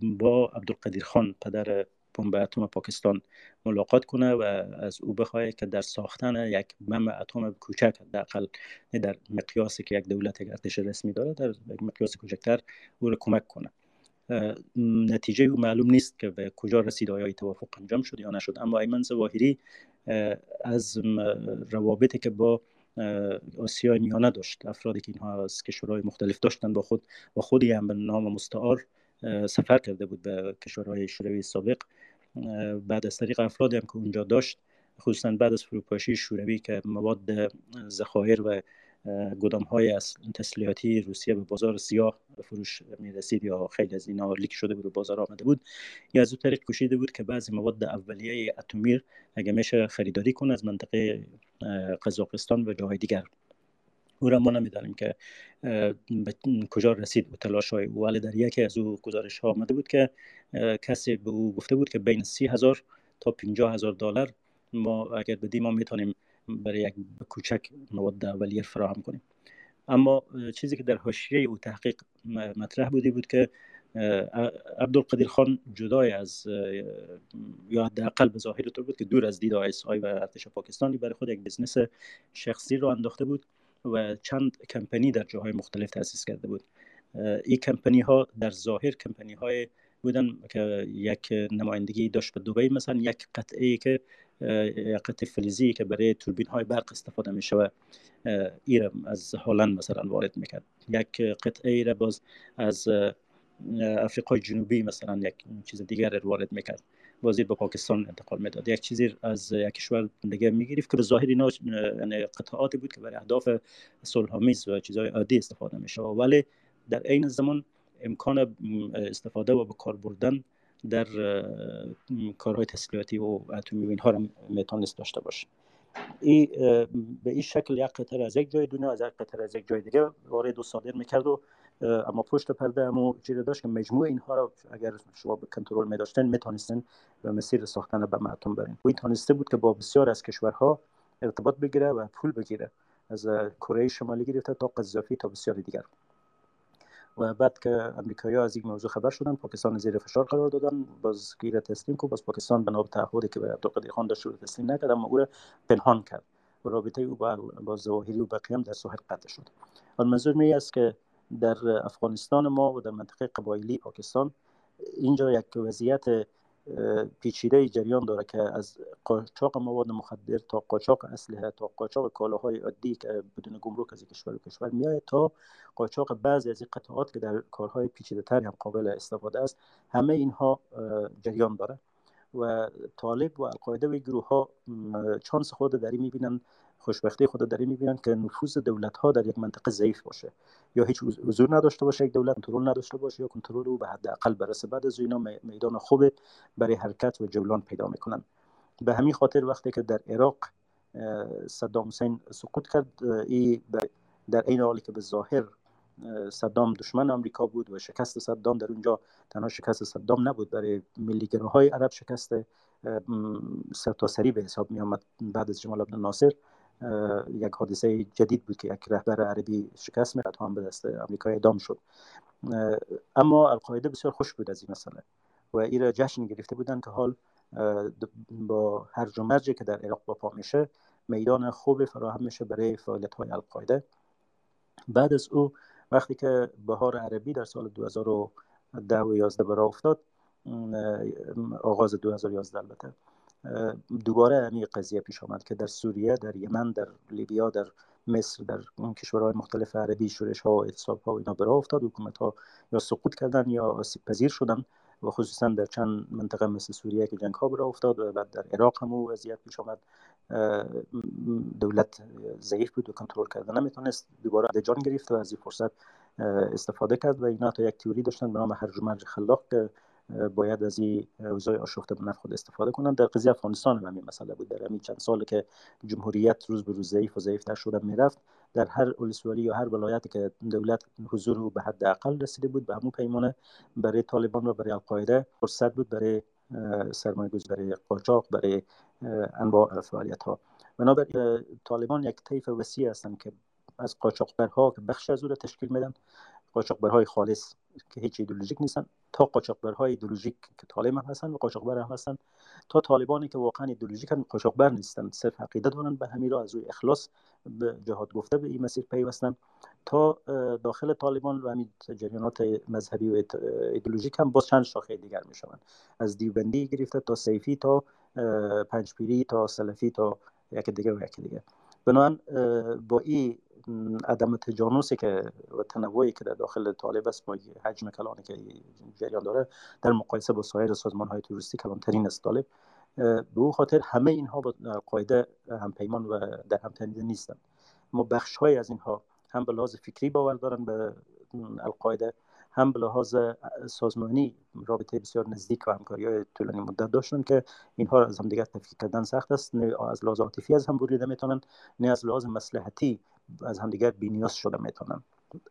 با عبدالقدیر خان پدر بمب اتم پاکستان ملاقات کنه و از او بخواهد که در ساختن یک بمب اتم کوچک حداقل در مقیاسی که یک دولت یک ارتش رسمی داره در مقیاس کوچکتر او را کمک کنه. نتیجه او معلوم نیست که به کجا رسید آیا توافق انجام شد یا نشد. اما ایمن زواهری از روابطی که با آسیای میانه داشت افرادی که اینها از کشورهای مختلف داشتن با خود و خودی هم به نام مستعار سفر کرده بود به کشورهای شوروی سابق. بعد از طریق افرادی هم که اونجا داشت خصوصا بعد از فروپاشی شوروی که مواد ذخایر و گدام های از تسلیحاتی روسیه به بازار سیاه فروش می رسید یا خیلی از اینا لیک شده بود و بازار آمده بود یا از او طریق کشیده بود که بعضی مواد اولیه اتمیر اگه میشه خریداری کنه از منطقه قزاقستان و جاهای دیگر. او را ما نمی‌دانیم که به کجا رسید به تلاش های ولی در یکی از او گزارش ها آمده بود که کسی به او گفته بود که بین سی هزار تا پینجا هزار دلار ما اگر بدیم ما می‌تونیم برای یک کوچک مواد اولیه فراهم کنیم. اما چیزی که در حاشیه او تحقیق مطرح بودی بود که عبدالقدیر خان جدای از یا حداقل به ظاهر طور بود که دور از دید آیس آی و ارتش پاکستانی برای خود یک بزنس شخصی رو انداخته بود و چند کمپنی در جاهای مختلف تاسیس کرده بود. این کمپنی ها در ظاهر کمپنی های بودن که یک نمایندگی داشت به دوبی مثلا یک قطعه که یک قطعه فلزی که برای توربین های برق استفاده می شود از هلند مثلا وارد می‌کرد. یک قطعه را باز از افریقای جنوبی مثلا یک چیز دیگر وارد می‌کرد. بازی به پاکستان انتقال می‌داد. یک چیزی از یک کشور دیگه می‌گرفت که به ظاهر اینا یعنی قطعاتی بود که برای اهداف صلحآمیز و چیزهای عادی استفاده میشه ولی در عین زمان امکان استفاده و به کار بردن در کارهای تسلیحاتی و اتمی و اینها را می‌تونست داشته باشه ای به این شکل یک قطر از یک جای دنیا از یک قطر از یک جای دیگه وارد و صادر می‌کرد و اما پشت پرده اما چیزی داشت که مجموع اینها را اگر شما به کنترل می داشتن می‌تونستن به مسیر ساختن به معتوم برین. و این تانسته بود که با بسیار از کشورها ارتباط بگیره و پول بگیره. از کره شمالی گرفته تا قذافی تا بسیار دیگر. و بعد که امریکایی از این موضوع خبر شدن پاکستان زیر فشار قرار دادن باز گیر تسلیم کو باز پاکستان بنا به تعهدی که به عبدالقادر خان داشت تسلیم نکرد اما او را پنهان کرد. و رابطه او با, با ظواهری و بقیه در ساحل قطع شد. منظور می است که در افغانستان ما و در منطقه قبایلی پاکستان اینجا یک وضعیت پیچیده جریان داره که از قاچاق مواد مخدر تا قاچاق اسلحه تا قاچاق کالاهای عادی که بدون گمرک از کشور و کشور میاد تا قاچاق بعضی از قطعات که در کارهای پیچیده تر هم قابل استفاده است همه اینها جریان داره. و طالب و القاعده و گروه ها چانس خود در این می‌بینن خوشبختی خود در این می‌بینن که نفوذ دولت ها در یک منطقه ضعیف باشه. یا هیچ حضور نداشته باشه یک دولت کنترل نداشته باشه یا کنترل او به حداقل برسه. بعد از اینا میدان خوب برای حرکت و جولان پیدا می‌کنن. به همین خاطر وقتی که در عراق صدام حسین سقوط کرد ای در این حالی که به ظاهر صدام دشمن آمریکا بود و شکست صدام در اونجا تنها شکست صدام نبود برای های عرب شکست سرتاسری به حساب می آمد بعد از جمال عبد الناصر یک حادثه جدید بود که یک رهبر عربی شکست میرد هم به دست آمریکا اعدام شد. اما القاعده بسیار خوش بود از این مسئله و این را جشن گرفته بودن که حال با هر و که در عراق با میشه میدان خوب فراهم میشه برای فعالیت های القاعده. بعد از او وقتی که بهار عربی در سال 2010 و 11 برای افتاد آغاز 2011 البته دوباره همین قضیه پیش آمد که در سوریه در یمن در لیبیا در مصر در کشورهای مختلف عربی شورش ها و اعتصاب ها و اینا برای افتاد. حکومت ها یا سقوط کردن یا آسیب پذیر شدن. و خصوصا در چند منطقه مثل سوریه که جنگ ها برای افتاد و بعد در عراق هم وضعیت پیش آمد. دولت ضعیف بود و کنترل کردن نمی‌تونست. دوباره جان گرفت و از این فرصت استفاده کرد و اینا تا یک تیوری داشتن به نام هرج مرج خلاق که باید از این اوضاع آشفته به نفع خود استفاده کنند در قضیه افغانستان هم همین مسئله بود. در همین چند سال که جمهوریت روز به روز ضعیف و ضعیفتر شده می‌رفت در هر ولسوالی یا هر ولایتی که دولت حضور به حد اقل رسیده بود به همون پیمانه برای طالبان و برای القاعده فرصت بود برای سرمایه برای قاچاق برای انواع فعالیت ها بنابراین طالبان یک طیف وسیع هستند که از قاچاقبرها که بخش از او را تشکیل میدن. قاچاقبرهای خالص که هیچ ایدولوژیک نیستن تا قاچاقبرهای ایدولوژیک که طالب هم هستن و قاچاقبر هم هستن تا طالبانی که واقعا ایدولوژیک هم قاچاقبر نیستن صرف عقیده دارن به همین را از روی اخلاص به جهاد گفته به این مسیر پیوستن. تا داخل طالبان و همین جریانات مذهبی و ایدولوژیک هم باز چند شاخه دیگر می‌شوند. از دیوبندی گرفته تا سیفی تا پنجپیری تا سلفی تا یک دیگه و یک دیگه بنابراین با این عدم تجانسی که و تنوعی که در داخل طالب است با حجم کلانی که جریان داره در مقایسه با سایر سازمان های توریستی کلانترین است. طالب به او خاطر همه اینها با قاعده هم پیمان و در هم تنیده نیستند. ما بخش های از اینها هم به لحاظ فکری باور دارن به القاعده هم به لحاظ سازمانی رابطه بسیار نزدیک و همکاری های طولانی مدت داشتن که اینها از هم دیگر تفکیک کردن سخت است. نه از لحاظ عاطفی از هم بریده می‌تونن نه از لحاظ مصلحتی از همدیگر بینیاز شده می‌تونن.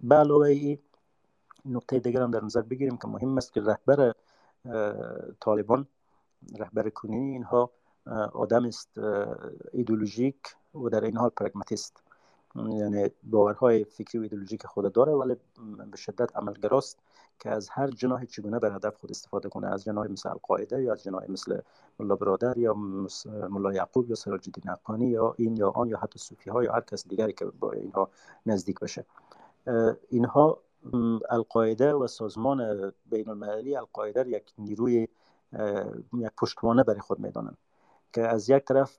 به علاوه ای نقطه دیگر هم در نظر بگیریم که مهم است که رهبر طالبان رهبر کنونی اینها آدم است ایدولوژیک و در این حال پرگماتیست یعنی باورهای فکری و ایدولوژیک خود داره ولی به شدت عملگراست که از هر جناح چگونه بر هدف خود استفاده کنه. از جناح مثل القاعده یا از جناح مثل ملا برادر یا ملا یعقوب یا سراج الدین افغانی یا این یا آن یا حتی صوفی ها یا هر کس دیگری که با اینها نزدیک بشه. اینها القاعده و سازمان بین المللی القاعده یک نیروی یک پشتوانه برای خود می‌دانند که از یک طرف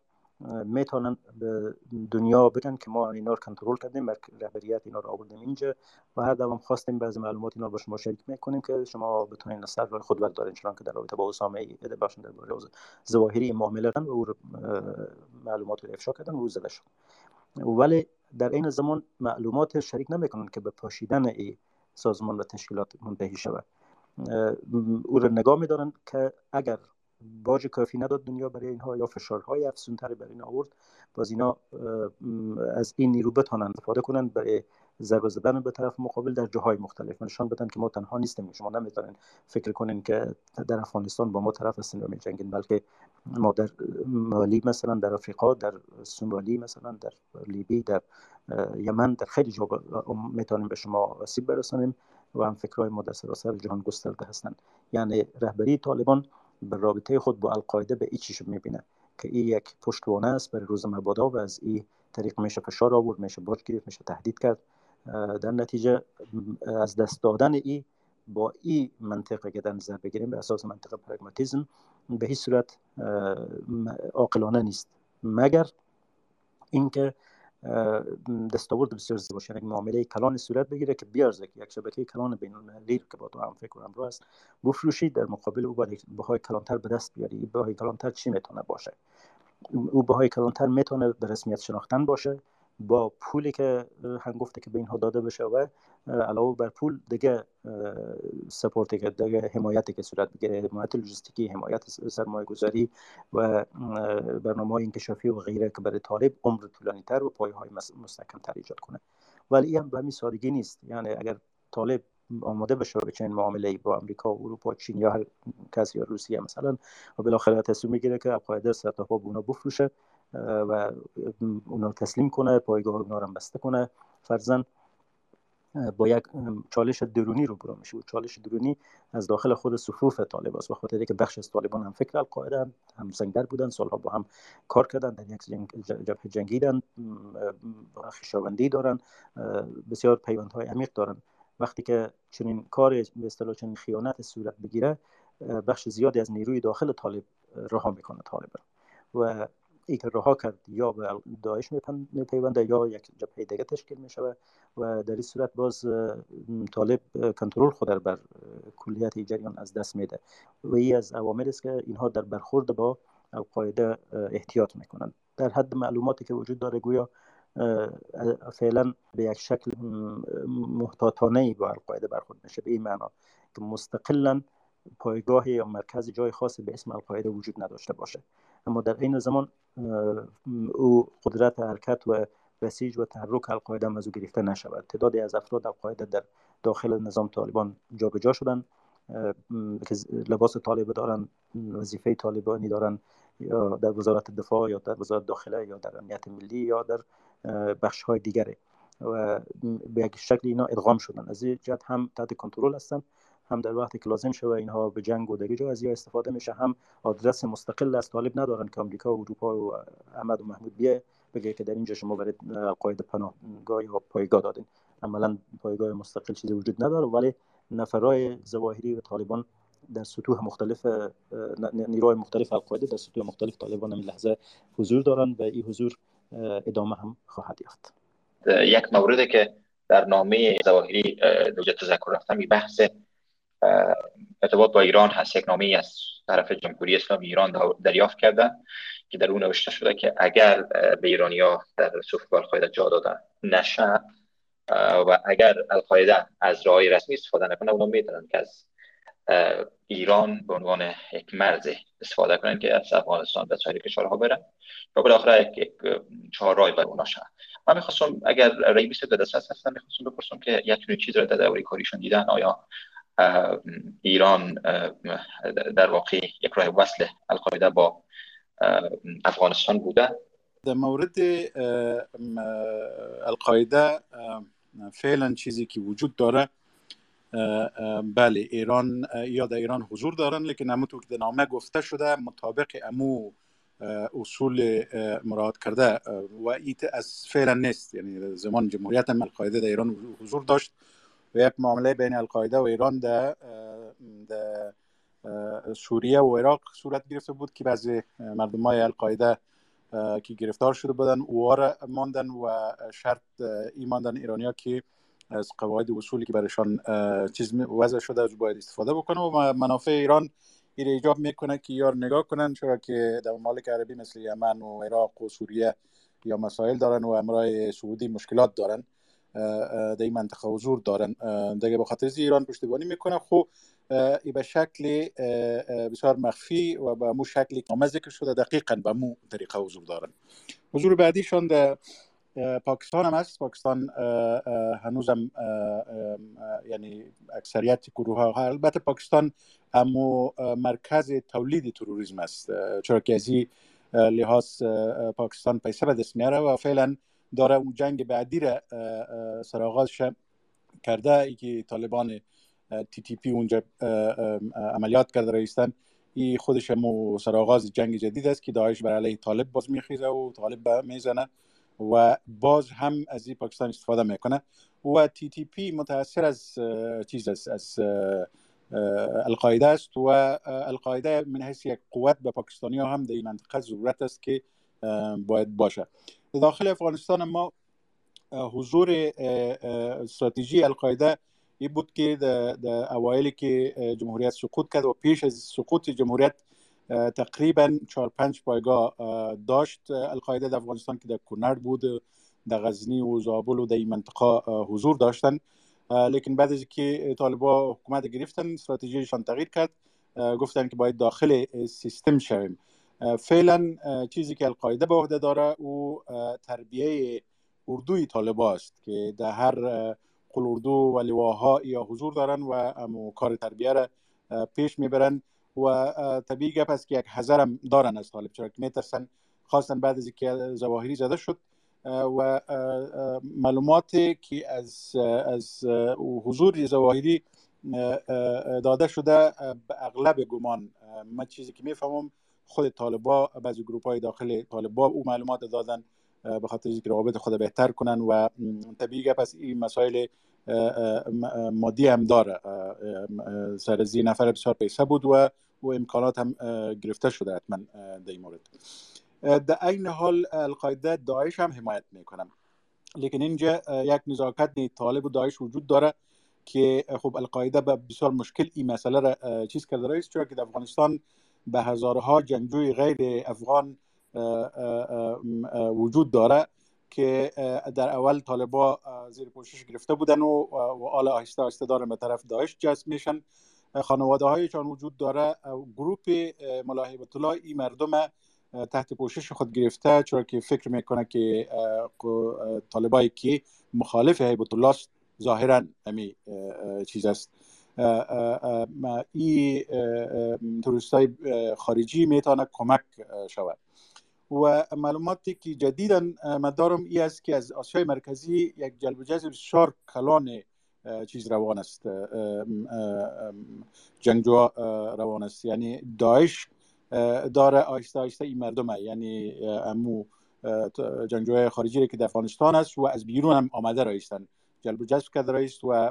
می‌تونن به دنیا بگن که ما اینا رو کنترل کردیم رهبریت اینا رو آوردیم اینجا و هر دوام خواستیم بعضی معلومات اینا رو با شما شریک می‌کنیم که شما بتونین سر راه خود بردارین چون که در رابطه با اسامه ایده باشن در باره ظواهری معامله و او معلومات رو افشا کردن و زده شد. ولی در این زمان معلومات شریک نمی‌کنن که به پاشیدن ای سازمان و تشکیلات منتهی شود. او را نگاه میدارن که اگر باج کافی نداد دنیا برای اینها یا فشارهای افزونتری برای این آورد. باز اینا از این نیرو بتانند استفاده کنند برای ضربه زدن به طرف مقابل در جاهای مختلف. نشان بدن که ما تنها نیستیم. شما نمی‌تونین فکر کنین که در افغانستان با ما طرف هستین و میجنگین بلکه ما در مالی مثلا در افریقا در سومالی مثلا در لیبی در یمن در خیلی جا می‌تونیم به شما آسیب برسانیم و هم فکرهای ما در سراسر جهان گسترده هستند. یعنی رهبری طالبان به رابطه خود با القاعده به ایچیش می‌بینه. که این یک پشتوانه است برای روز مبادا و از این طریق میشه فشار آورد میشه باج گرفت میشه تهدید کرد. در نتیجه از دست دادن ای با این منطقه که در نظر بگیریم به اساس منطقه پرگماتیزم به هیچ صورت عاقلانه نیست. مگر اینکه دستاورد بسیار زیبا. یعنی معامله کلان صورت بگیره که بیارزه که یک شبکه کلان بین المللی که با تو هم فکر کنم رو است بفروشی در مقابل او باید بهای کلانتر به دست بیاری. بهای کلانتر چی می‌تونه باشه؟ او بهای کلانتر می‌تونه به رسمیت شناختن باشه با پولی که هنگفته که به اینها داده بشه و علاوه بر پول دیگه سپورتی که دیگه حمایتی که صورت بگیره حمایت لوجستیکی حمایت سرمایه گذاری و برنامه های انکشافی و غیره که برای طالب عمر طولانی تر و پایه های مستحکم تر ایجاد کنه. ولی هم به همین سادگی نیست. یعنی اگر طالب آماده بشه به چنین معامله با امریکا و اروپا چین یا هر کسی یا روسیه مثلا و بالاخره تصمیم می‌گیره که القاعده سرطافا به اونا بفروشه و اونا تسلیم کنه پایگاه اونا بسته کنه فرزن با یک چالش درونی رو برو میشه. و چالش درونی از داخل خود صفوف طالب است. خاطر که بخش از طالبان هم فکر القاعده هم زنگر بودن سالها با هم کار کردن در یک جبهه جنگیدن خویشاوندی دارن بسیار پیوندهای عمیق دارن. وقتی که چنین کار به اصطلاح چنین خیانت صورت بگیره بخش زیادی از نیروی داخل طالب رها می‌کنه طالب. و ای که رها کرد یا به داعش میپیونده یا یک جبهه دیگه تشکیل می‌شود. و در این صورت باز طالب کنترل خود بر کلیت جریان از دست میده. و ای از عوامل است که اینها در برخورد با القاعده احتیاط می‌کنند. در حد معلوماتی که وجود داره گویا فعلا به یک شکل محتاطانه با القاعده برخورد میشه. به این معنا که مستقلا پایگاه یا مرکز جای خاصی به اسم القاعده وجود نداشته باشه. اما در این زمان او قدرت حرکت و بسیج و تحرک القاعده از او گرفته نشود. تعدادی از افراد القاعده در داخل نظام طالبان جابجا شدن که لباس طالب دارن وظیفه طالبانی دارن در وزارت دفاع یا در وزارت داخله یا در امنیت ملی یا در بخش های دیگره و به یک شکل اینا ادغام شدن از این جهت هم تحت کنترل هستن هم در وقتی که لازم شده اینها به جنگ و دیگه جا از استفاده میشه هم آدرس مستقل از طالب ندارن که آمریکا و اروپا و احمد و محمود بیه بگه که در اینجا شما برای قاعده پناهگاه یا پایگاه دادین. عملا پایگاه مستقل چیزی وجود نداره ولی نفرای زواهری و طالبان در سطوح مختلف نیروهای مختلف القاعده در سطوح مختلف طالبان این لحظه حضور دارن و این حضور ادامه هم خواهد یافت. یک موردی که در نامه زواهری دوجه تذکر رفتم بحث ارتباط با ایران هست. یک نامه از طرف جمهوری اسلامی ایران دریافت کردن که در اون نوشته شده که اگر به ایرانیا در صفوف القاعده جا دادن نشه و اگر القاعده از راه رسمی استفاده نکنه اونا می‌تونن که از ایران به عنوان یک مرز استفاده کنن که از افغانستان به سایر کشورها برن و بالاخره یک چهار راه بر اونا شد من می‌خواستم اگر رئیس به دست هستن می‌خواستم بپرسم که یک چیز رو در دوره کاریشون دیدن؟ آیا ایران در واقع یک راه وصل القاعده با افغانستان بوده. در مورد القاعده فعلا چیزی که وجود داره بله ایران یا در ایران حضور دارن لیکن همونطور که نامه گفته شده مطابق امو اصول مراد کرده و ایت از فعلا نیست. یعنی زمان جمهوریت القاعده در ایران حضور داشت. و یک معامله بین القاعده و ایران در سوریه و عراق صورت گرفته بود که بعضی مردم های القاعده که گرفتار شده بودن اوار ماندن و شرط ای ماندن ایرانیا که از قواعد اصولی که برشان چیز وضع شده از باید استفاده بکنه و منافع ایران این ایجاب می‌کنه که یار نگاه کنن چرا که در ممالک عربی مثل یمن و عراق و سوریه یا مسائل دارن و امرای سعودی مشکلات دارن در این منطقه حضور دارن دیگه به خاطر ایران پشتیبانی می‌کنه. خب به شکل بسیار مخفی و به مو شکلی که ذکر شده دقیقا به مو طریقه حضور دارن حضور بعدیشان در پاکستان هم هست. پاکستان هنوز هم یعنی اکثریت گروه ها البته پاکستان اما مرکز تولید تروریسم است چرا که از لحاظ پاکستان پیسه به دست میاره و فعلا داره اون جنگ بعدی را سراغازش کرده. ای که طالبان تی تی پی اونجا عملیات کرده رایستن ای خودش هم سراغاز جنگ جدید است که داعش بر علیه طالب باز میخیزه و طالب می‌زنه و باز هم از این پاکستان استفاده می‌کنه و تی تی پی متاثر از چیز است از القاعده است و القاعده من حیث یک قوت به پاکستانی ها هم در این منطقه ضرورت است که باید باشه. داخل افغانستان ما حضور استراتژی القاعده این بود که در اوایلی که جمهوریت سقوط کرد و پیش از سقوط جمهوریت تقریبا چهار پنج پایگاه داشت. القاعده در افغانستان که در کنر بود در غزنی و زابل و در این منطقه حضور داشتن. لیکن بعد از که طالبا حکومت گرفتن استراتژیشان تغییر کرد. گفتن که باید داخل سیستم شویم. فعلا چیزی که القاعده به عهده داره او تربیه اردوی طالبا است که در هر قل اردو و لواها یا حضور دارن و کار تربیه را پیش می‌برن و طبیعی گپ است که یک هم دارن از طالب چرا که میترسن خواستن بعد از اینکه زواهری زده شد و معلوماتی که از از حضور زواهری داده شده به اغلب گمان. من چیزی که می‌فهمم خود طالبا بعضی گروپ های داخل طالبا او معلومات دادن به خاطر اینکه روابط خود بهتر کنن و طبیعی پس این مسائل مادی هم داره. سر زی نفر بسیار پیسه بود و و امکانات هم گرفته شده حتما در این مورد. در این حال القاعده داعش هم حمایت می‌کنم. لیکن اینجا یک نزاکت طالب و داعش وجود داره که خب القاعده به بسیار مشکل این مسئله را چیز کرده. رئیس چرا که در افغانستان به هزارها جنگجوی غیر افغان وجود داره که در اول طالبا زیر پوشش گرفته بودن و و حالا آهسته آهسته دارن به طرف داعش جذب میشن. خانواده هایشان وجود داره گروپ ملاحبت الله این مردم تحت پوشش خود گرفته چرا که فکر می‌کنه که طالبایی که مخالف هیبت الله ظاهرا همی چیز است. این توریست خارجی می‌تونه کمک شود. و معلوماتی که جدیدا مدارم ای است که از آسیای مرکزی یک جلب جذب بسیار کلان چیز روان است. جنگجو روان است. یعنی داعش داره آهسته آهسته این مردم یعنی امو جنگجوهای خارجی که در افغانستان است و از بیرون هم آمده رایستن. جلب جذب کرده رایست و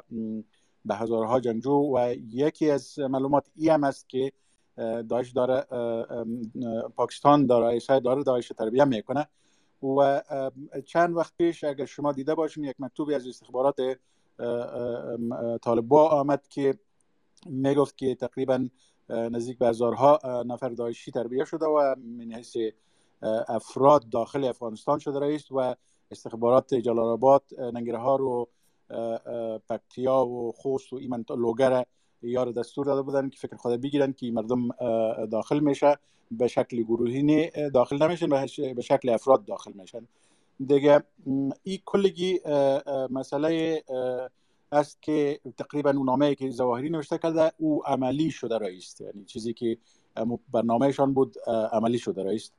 به هزارها جنگجو و یکی از معلومات ای هم است که داعش داره پاکستان داره داره داعش تربیه می‌کنه. و چند وقت پیش اگر شما دیده باشین یک مکتوبی از استخبارات طالبا آمد که می‌گفت که تقریبا نزدیک به هزارها نفر داعشی تربیه شده و من حیث افراد داخل افغانستان شده رئیس و استخبارات جلال آباد ننگرهار و پکتیا و خوست و ایمن لوگر یار دستور داده بودن که فکر خود بگیرن که مردم داخل میشه به شکل گروهی داخل نمیشن به شکل افراد داخل میشن. دیگه این کلگی مسئله است که تقریبا اون نامه که زواهری نوشته کرده او عملی شده رئیس. یعنی چیزی که برنامهشان بود عملی شده رئیس.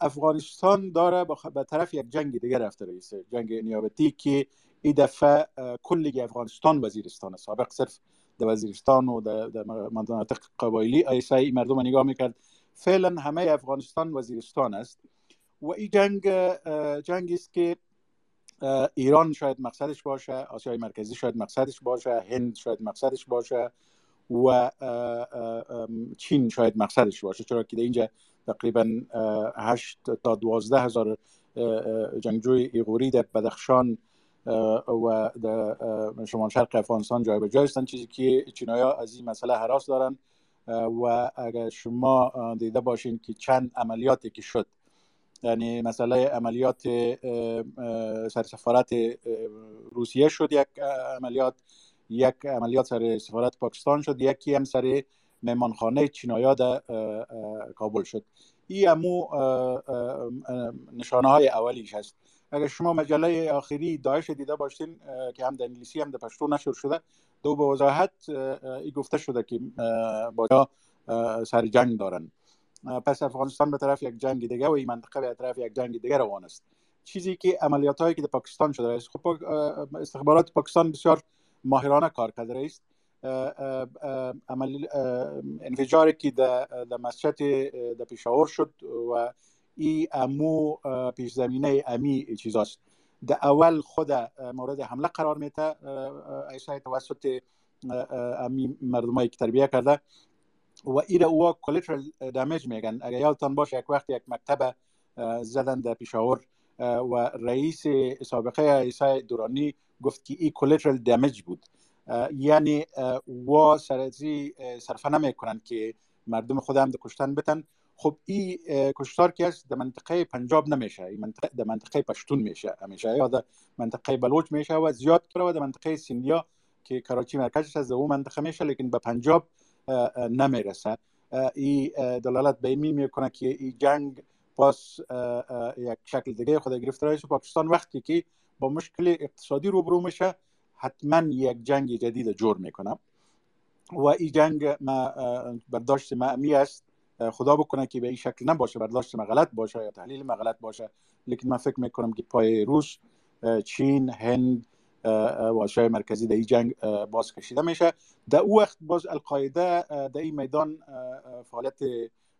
افغانستان داره به طرف یک جنگ دیگه رفته رئیس. جنگ نیابتی که این دفعه کلی افغانستان وزیرستان سابق صرف در وزیرستان و در مناطق قبایلی. ایسای مردم نگاه می‌کرد. فعلا همه افغانستان وزیرستان است. و این جنگ جنگی است که ایران شاید مقصدش باشه آسیای مرکزی شاید مقصدش باشه هند شاید مقصدش باشه و چین شاید مقصدش باشه. چرا که اینجا تقریبا 8 تا 12 هزار جنگجوی ایغوری در بدخشان و در شمال شرق افغانستان جای جای هستند چیزی که چینایا از این مسئله حراس دارن و اگر شما دیده باشین که چند عملیاتی که شد یعنی مسئله عملیات سرسفارت روسیه شد یک عملیات یک عملیات سر سفارت پاکستان شد یکی هم سر مهمانخانه چینایا در کابل شد. این امو نشانه های اولیش هست. اگر شما مجله آخری داعش دیده باشین که هم در انگلیسی هم در پشتو نشر شده دو به وضاحت ای گفته شده که با سر جنگ دارن. پس افغانستان به طرف یک جنگ دیگه و این منطقه به طرف یک جنگ دیگه روان است. چیزی که عملیات هایی که در پاکستان شده است. خب استخبارات پاکستان بسیار ماهرانه کار کرده است عمل انفجاری که در مسجد در پیشاور شد و ای امو پیش زمینه امی چیزاست در اول خود مورد حمله قرار میته ایسای توسط امی مردمایی که تربیه کرده. و ایره او کلیترال دمیج میگن. اگر یادتان باشه یک وقت یک مکتب زدن در پیشاور و رئیس سابقه ایسای دورانی گفت که ای کلیترال دمیج بود. یعنی و سرزی صرفه نمی‌کنن که مردم خودم در کشتن بتن. خب این کشتار که است در منطقه پنجاب نمیشه. این منطقه در منطقه پشتون میشه همیشه. یا در منطقه بلوچ میشه و زیاد و در منطقه سیندیا که کراچی مرکزش از اون منطقه میشه لیکن به پنجاب نمی‌رسه. این دلالت به این می‌کنه که این جنگ پاس یک شکل دیگه خود گرفته رئیس پاکستان وقتی که با مشکل اقتصادی روبرو میشه حتما یک جنگ جدید جور می‌کنه. و این جنگ ما برداشت معمی است خدا بکنه که به این شکل نباشه برداشت ما غلط باشه یا تحلیل ما غلط باشه. لیکن من فکر می‌کنم که پای روس چین هند و مرکزی در این جنگ باز کشیده میشه. در او وقت باز القاعده در این میدان فعالیت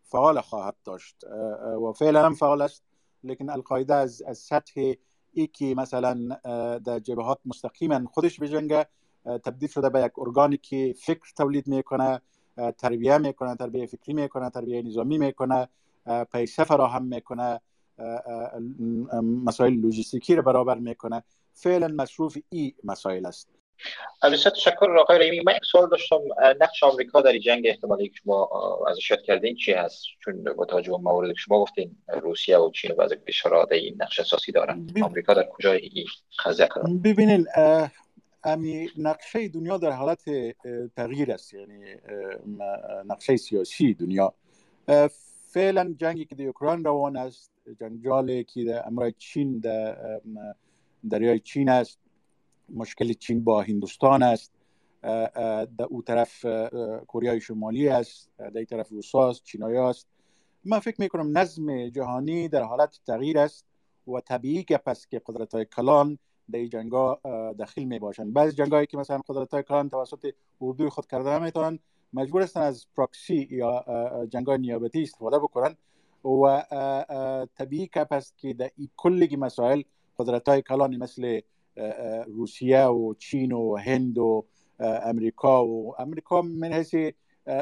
فعال خواهد داشت. و فعلا هم فعال است. لیکن القاعده از, از سطح ای که مثلا در جبهات مستقیما خودش بجنگه تبدیل شده به یک ارگانی که فکر تولید می‌کنه. تربیه می‌کنه تربیه فکری می‌کنه تربیه نظامی می‌کنه پیسه فراهم می‌کنه مسائل لوجستیکی رو برابر می‌کنه. فعلا مصروف ای مسائل است. بسیار تشکر. آقای رحیمی من یک سوال داشتم. نقش آمریکا در جنگ احتمالی که شما ازش یاد کردین چی هست؟ چون با توجه به موارد که شما گفتین روسیه و چین و بعضی کشورها این نقش اساسی دارن. آمریکا در کجای این قضیه قرار؟ ببینین امی نقشه دنیا در حالت تغییر است. یعنی نقشه سیاسی دنیا. فعلا جنگی که در اوکراین روان است جنجالی که در امرای چین در دریای چین است مشکل چین با هندوستان است. در او طرف کره شمالی است در طرف روسا است چینایی است. من فکر می‌کنم نظم جهانی در حالت تغییر است و طبیعی گپ است که قدرت های کلان در جنگا داخل می باشند بعضی جنگایی که مثلا قدرت های کلان توسط اردوی خود کرده نمی‌تونن مجبور هستن از پراکسی یا جنگای نیابتی استفاده بکنن و طبیعی گپ است که در این کلگی مسائل قدرت های کلانی مثل روسیه و چین و هند و امریکا و امریکا من حیث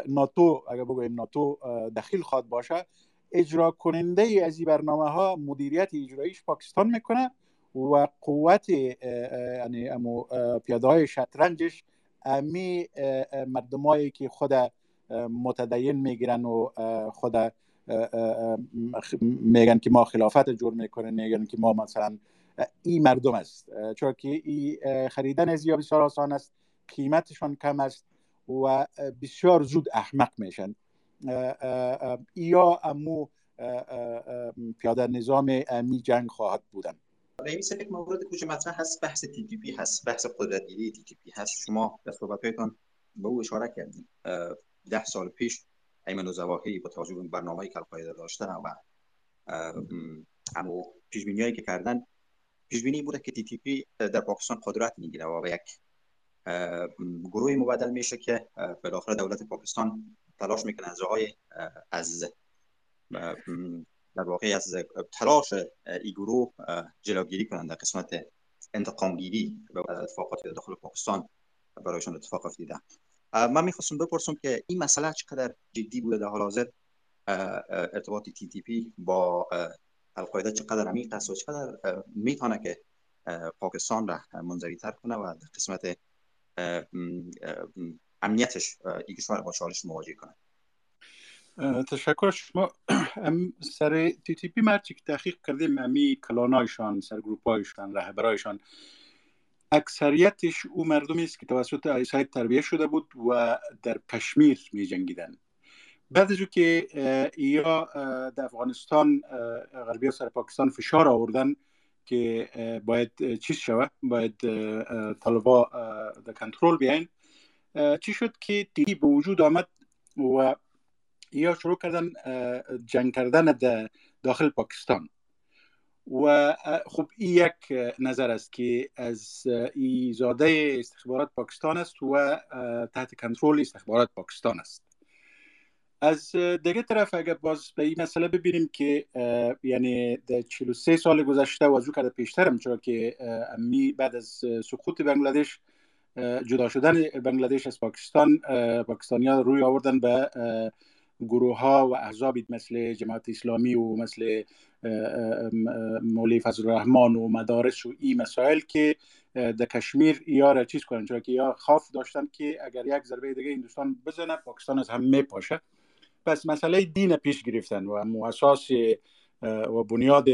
ناتو اگر بگویم ناتو دخیل خواد باشه اجرا کننده از این برنامه ها مدیریت اجراییش پاکستان می‌کنه و قوت یعنی امو پیاده های شطرنجش امی مردمایی که خود متدین می‌گیرن و خود میگن که ما خلافت جور می‌کنن میگن که ما مثلا این مردم است. چون که ای خریدن از یا بسیار آسان است قیمتشان کم است و بسیار زود احمق میشن. یا امو پیاده نظام امی جنگ خواهد بودن. رئیس یک مورد کجا مطرح هست بحث تی تی پی هست بحث قدرتگیری تی تی پی هست. شما در صحبتهایتان به او اشاره کردیم ده سال پیش ایمن زواهری با توجه به برنامه‌ای که القاعده داشته و همو پیشبینیایی که کردن پیش بینی بوده که تی تی پی در پاکستان قدرت می‌گیره و به یک گروهی مبدل میشه که بالاخره دولت پاکستان تلاش می‌کنه از از در واقع از تلاش ای گروه جلوگیری کنند در قسمت انتقامگیری به اتفاقات داخل پاکستان برایشان اتفاق افتیده من می‌خواستم بپرسم که این مسئله چقدر جدی بوده در حال حاضر؟ ارتباط تی تی پی با القاعده چقدر عمیق است و چقدر می‌تونه که پاکستان را منظوی تر کنه و در قسمت امنیتش این کشور با چالش مواجه کنه؟ تشکر شما. سر تی تی پی مرچی که تحقیق کردیم امی کلانایشان سر گروپایشان رهبرایشان. اکثریتش او مردمی است که توسط آیساید تربیه شده بود و در کشمیر می جنگیدن. بعد از که یا در افغانستان غربی سر پاکستان فشار آوردن که باید چیز شود؟ باید طالبا در کنترل بیاین. چی شد که تی به وجود آمد و یا شروع کردن جنگ کردن در داخل پاکستان. و خب این یک نظر است که از ایزاده استخبارات پاکستان است و تحت کنترل استخبارات پاکستان است. از دیگه طرف اگر باز به این مسئله ببینیم که یعنی در 43 سال گذشته و از کرده پیشترم چرا که امی بعد از سقوط بنگلادش جدا شدن بنگلادش از پاکستان پاکستانی ها روی آوردن به گروه ها و احزابی مثل جماعت اسلامی و مثل مولی فضل الرحمن و مدارس و این مسائل که در کشمیر یا را چیز کنن چرا که یا خوف داشتن که اگر یک ضربه دیگه هندوستان بزنه پاکستان از هم میپاشه پس مسئله دین پیش گرفتن و اساس و بنیاد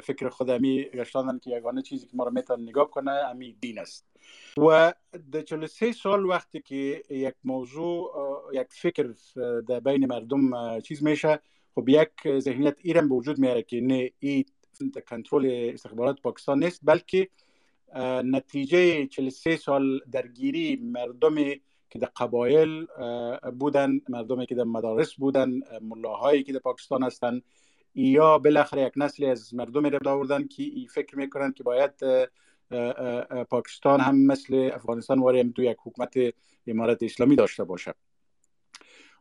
فکر خودمی گشتاندن که یگانه چیزی که ما رو میتون نگاه کنه امی دین است. و در 43 سال وقتی که یک موضوع یک فکر در بین مردم چیز میشه خب یک ذهنیت ایران به وجود میاره که نه ای کنترل استخبارات پاکستان نیست بلکه نتیجه 43 سال درگیری مردم که در قبایل بودن مردمی که در مدارس بودن ملاهایی که در پاکستان هستن یا بالاخره یک نسلی از مردمی را آوردن که ای فکر می‌کنن که باید پاکستان هم مثل افغانستان واریم تو یک حکومت امارت اسلامی داشته باشه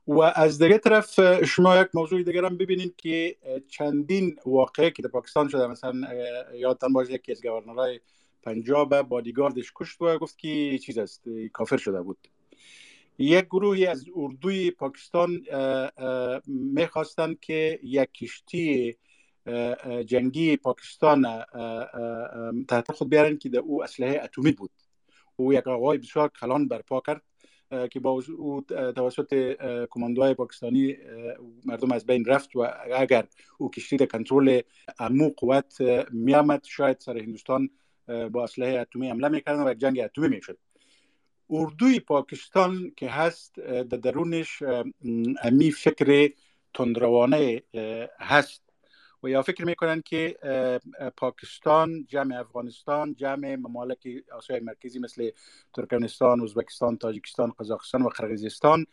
و از دیگه طرف شما یک موضوع دیگر هم ببینید که چندین واقعه که در پاکستان شده مثلا یادتان باشه یکی از گورنرهای پنجاب بادیگاردش کشت و گفت که چیز است کافر شده بود. یک گروهی از اردوی پاکستان می‌خواستند که یک کشتی جنگی پاکستان تحت خود بیارن که او اسلحه اتمی بود. او یک آقای بسیار کلان برپا کرد که با او توسط کماندوهای پاکستانی مردم از بین رفت و اگر او کشتی در کنترل امو قوت میامد شاید سر هندوستان با اسلحه اتمی حمله می‌کردن و جنگ اتمی می‌شد. اردوی پاکستان که هست در درونش امی فکر تندروانه هست. و یا فکر می‌کنن که پاکستان جمع افغانستان جمع ممالک آسیای مرکزی مثل ترکمنستان، ازبکستان، تاجیکستان، قزاقستان و قرقیزستان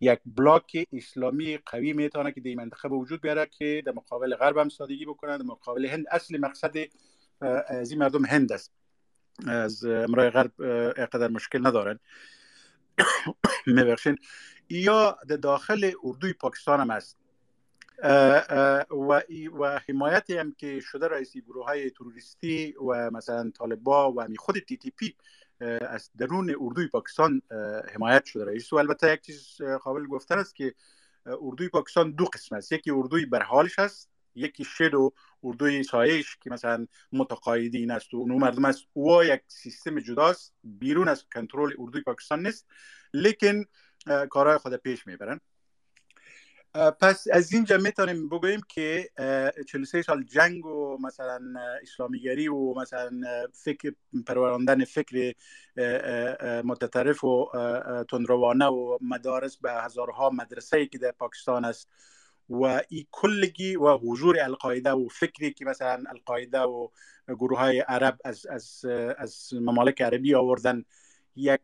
یک بلاک اسلامی قوی می‌تونه که در منطقه به وجود بیاره که در مقابل غرب هم سادگی بکنن در مقابل هند. اصل مقصد از این مردم هند است. از امرای غرب اقدر مشکل ندارن. میبخشین. یا در داخل اردوی پاکستان هم است و و حمایتی هم که شده رئیسی گروه های تروریستی و مثلا طالبا و خود تی تی پی از درون اردوی پاکستان حمایت شده. رئیس و البته یک چیز قابل گفتن است که اردوی پاکستان دو قسم است. یکی اردوی برحالش است یکی شد و اردوی سایش که مثلا متقاعدین است و اونو مردم است او یک سیستم جداست بیرون از کنترل اردوی پاکستان نیست لیکن کارهای خود پیش می‌برن. پس از اینجا می‌تونیم بگوییم که 43 سال جنگ و مثلا اسلامیگری و مثلا فکر پروراندن فکر متطرف و تندروانه و مدارس به هزارها مدرسه که در پاکستان است و این کلگی و حضور القاعده و فکری که مثلا القاعده و گروه های عرب از, از, از ممالک عربی آوردن. یک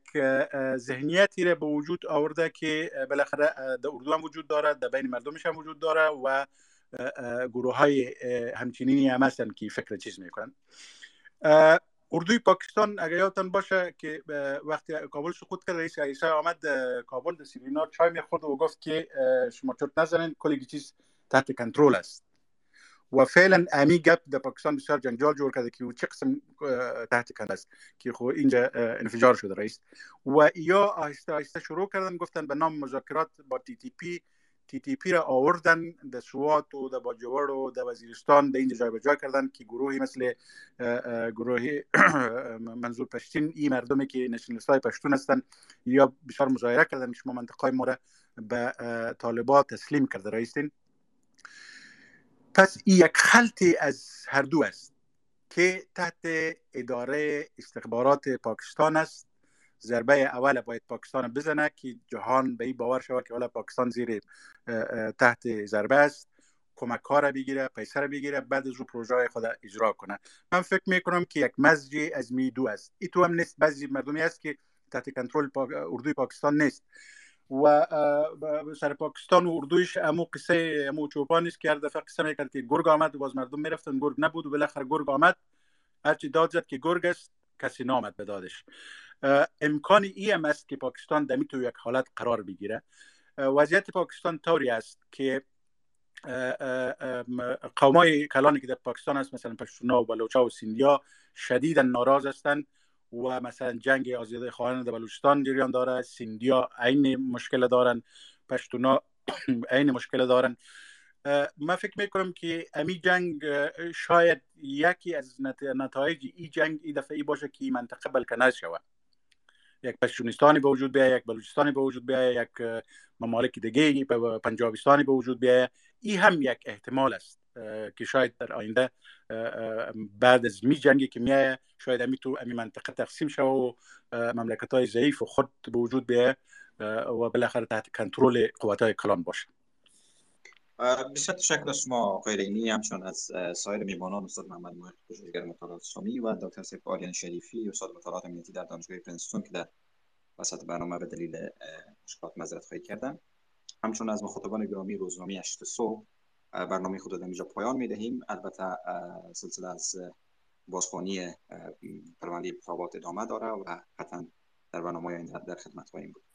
ذهنیتی را به وجود آورده که بالاخره در اردو هم وجود داره در بین مردمش هم وجود داره و گروه های همچنینی هم هستن که فکر چیز می‌کنن. اردوی پاکستان اگر یادتان باشه که وقتی کابل سقوط کرد رئیس عیسی آمد کابل در سیرینا چای می‌خورد و گفت که شما چرت نزنین کلی چیز تحت کنترل است. و فعلا امی گپ در پاکستان بسیار جنجال جور کرده که چه قسم تحت کنده است. که خو اینجا انفجار شده رئیس. و یا آهسته آهسته شروع کردن گفتن به نام مذاکرات با تی تی پی تی تی پی را آوردن در سوات و در باجوړ و در وزیرستان در اینجا جای کردن که گروهی مثل گروهی منظور پشتین این مردمی که نشنلیست های پشتون هستن یا بسیار مظاهره کردن شما منطقه ما را به طالبات تسلیم کرده. رئیسین پس این یک خلطی از هر دو است که تحت اداره استخبارات پاکستان است. ضربه اول باید پاکستان بزنه که جهان به این باور شود که حالا پاکستان زیر تحت ضربه است. کمک ها بگیره پیسه را بگیره بعد از رو پروژه خود اجرا کنه. من فکر می‌کنم که یک مزجی از میدو است. ای تو هم نیست. بعضی مردمی است که تحت کنترل پا... اردوی پاکستان نیست. و سر پاکستان و اردویش امو قصه امو چوپان است که هر دفعه قصه می‌کرد که گرگ آمد و باز مردم می‌رفتن. گرگ نبود و بالاخره گرگ آمد. هرچی داد زد که گرگ است کسی نامد به دادش. امکان ای هم است که پاکستان دمی تو یک حالت قرار بگیره. وضعیت پاکستان طوری است که قومای کلانی که در پاکستان است مثلا پشتونا و بلوچا و سیندیا شدیدا ناراض هستند و مثلا جنگ آزادی خواهان در بلوچستان جریان داره سیندیا عین مشکل دارن پشتونا عین مشکل دارن. من فکر می‌کنم که امی جنگ شاید یکی از نتایج این جنگ این دفعه ای باشه که منطقه بلکنه شود یک پشتونستانی به وجود بیاید یک بلوچستانی به وجود بیاید یک ممالک دیگه پنجابستانی به وجود بیاید. این هم یک احتمال است که شاید در آینده بعد از می جنگی که میایه شاید امی تو امی منطقه تقسیم شود و مملکت های ضعیف و خود به وجود بیاید و بالاخره تحت کنترل قوات های کلان باشه. بسیار تشکر از شما آقای رینی. همچون از سایر میمانان استاد محمد محق پژوهشگر مطالعات اسلامی و دکتر سیف آریان شریفی استاد مطالعات امنیتی در دانشگاه پرنستون که در وسط برنامه به دلیل مشکلات معذرت خواهی کردن همچون از مخاطبان گرامی روزنامه اشت صبح برنامه خود در اینجا پایان می دهیم البته سلسله از بازخوانی پرونده انتخابات ادامه داره و قطعا در برنامه آینده در خدمت خواهیم بود.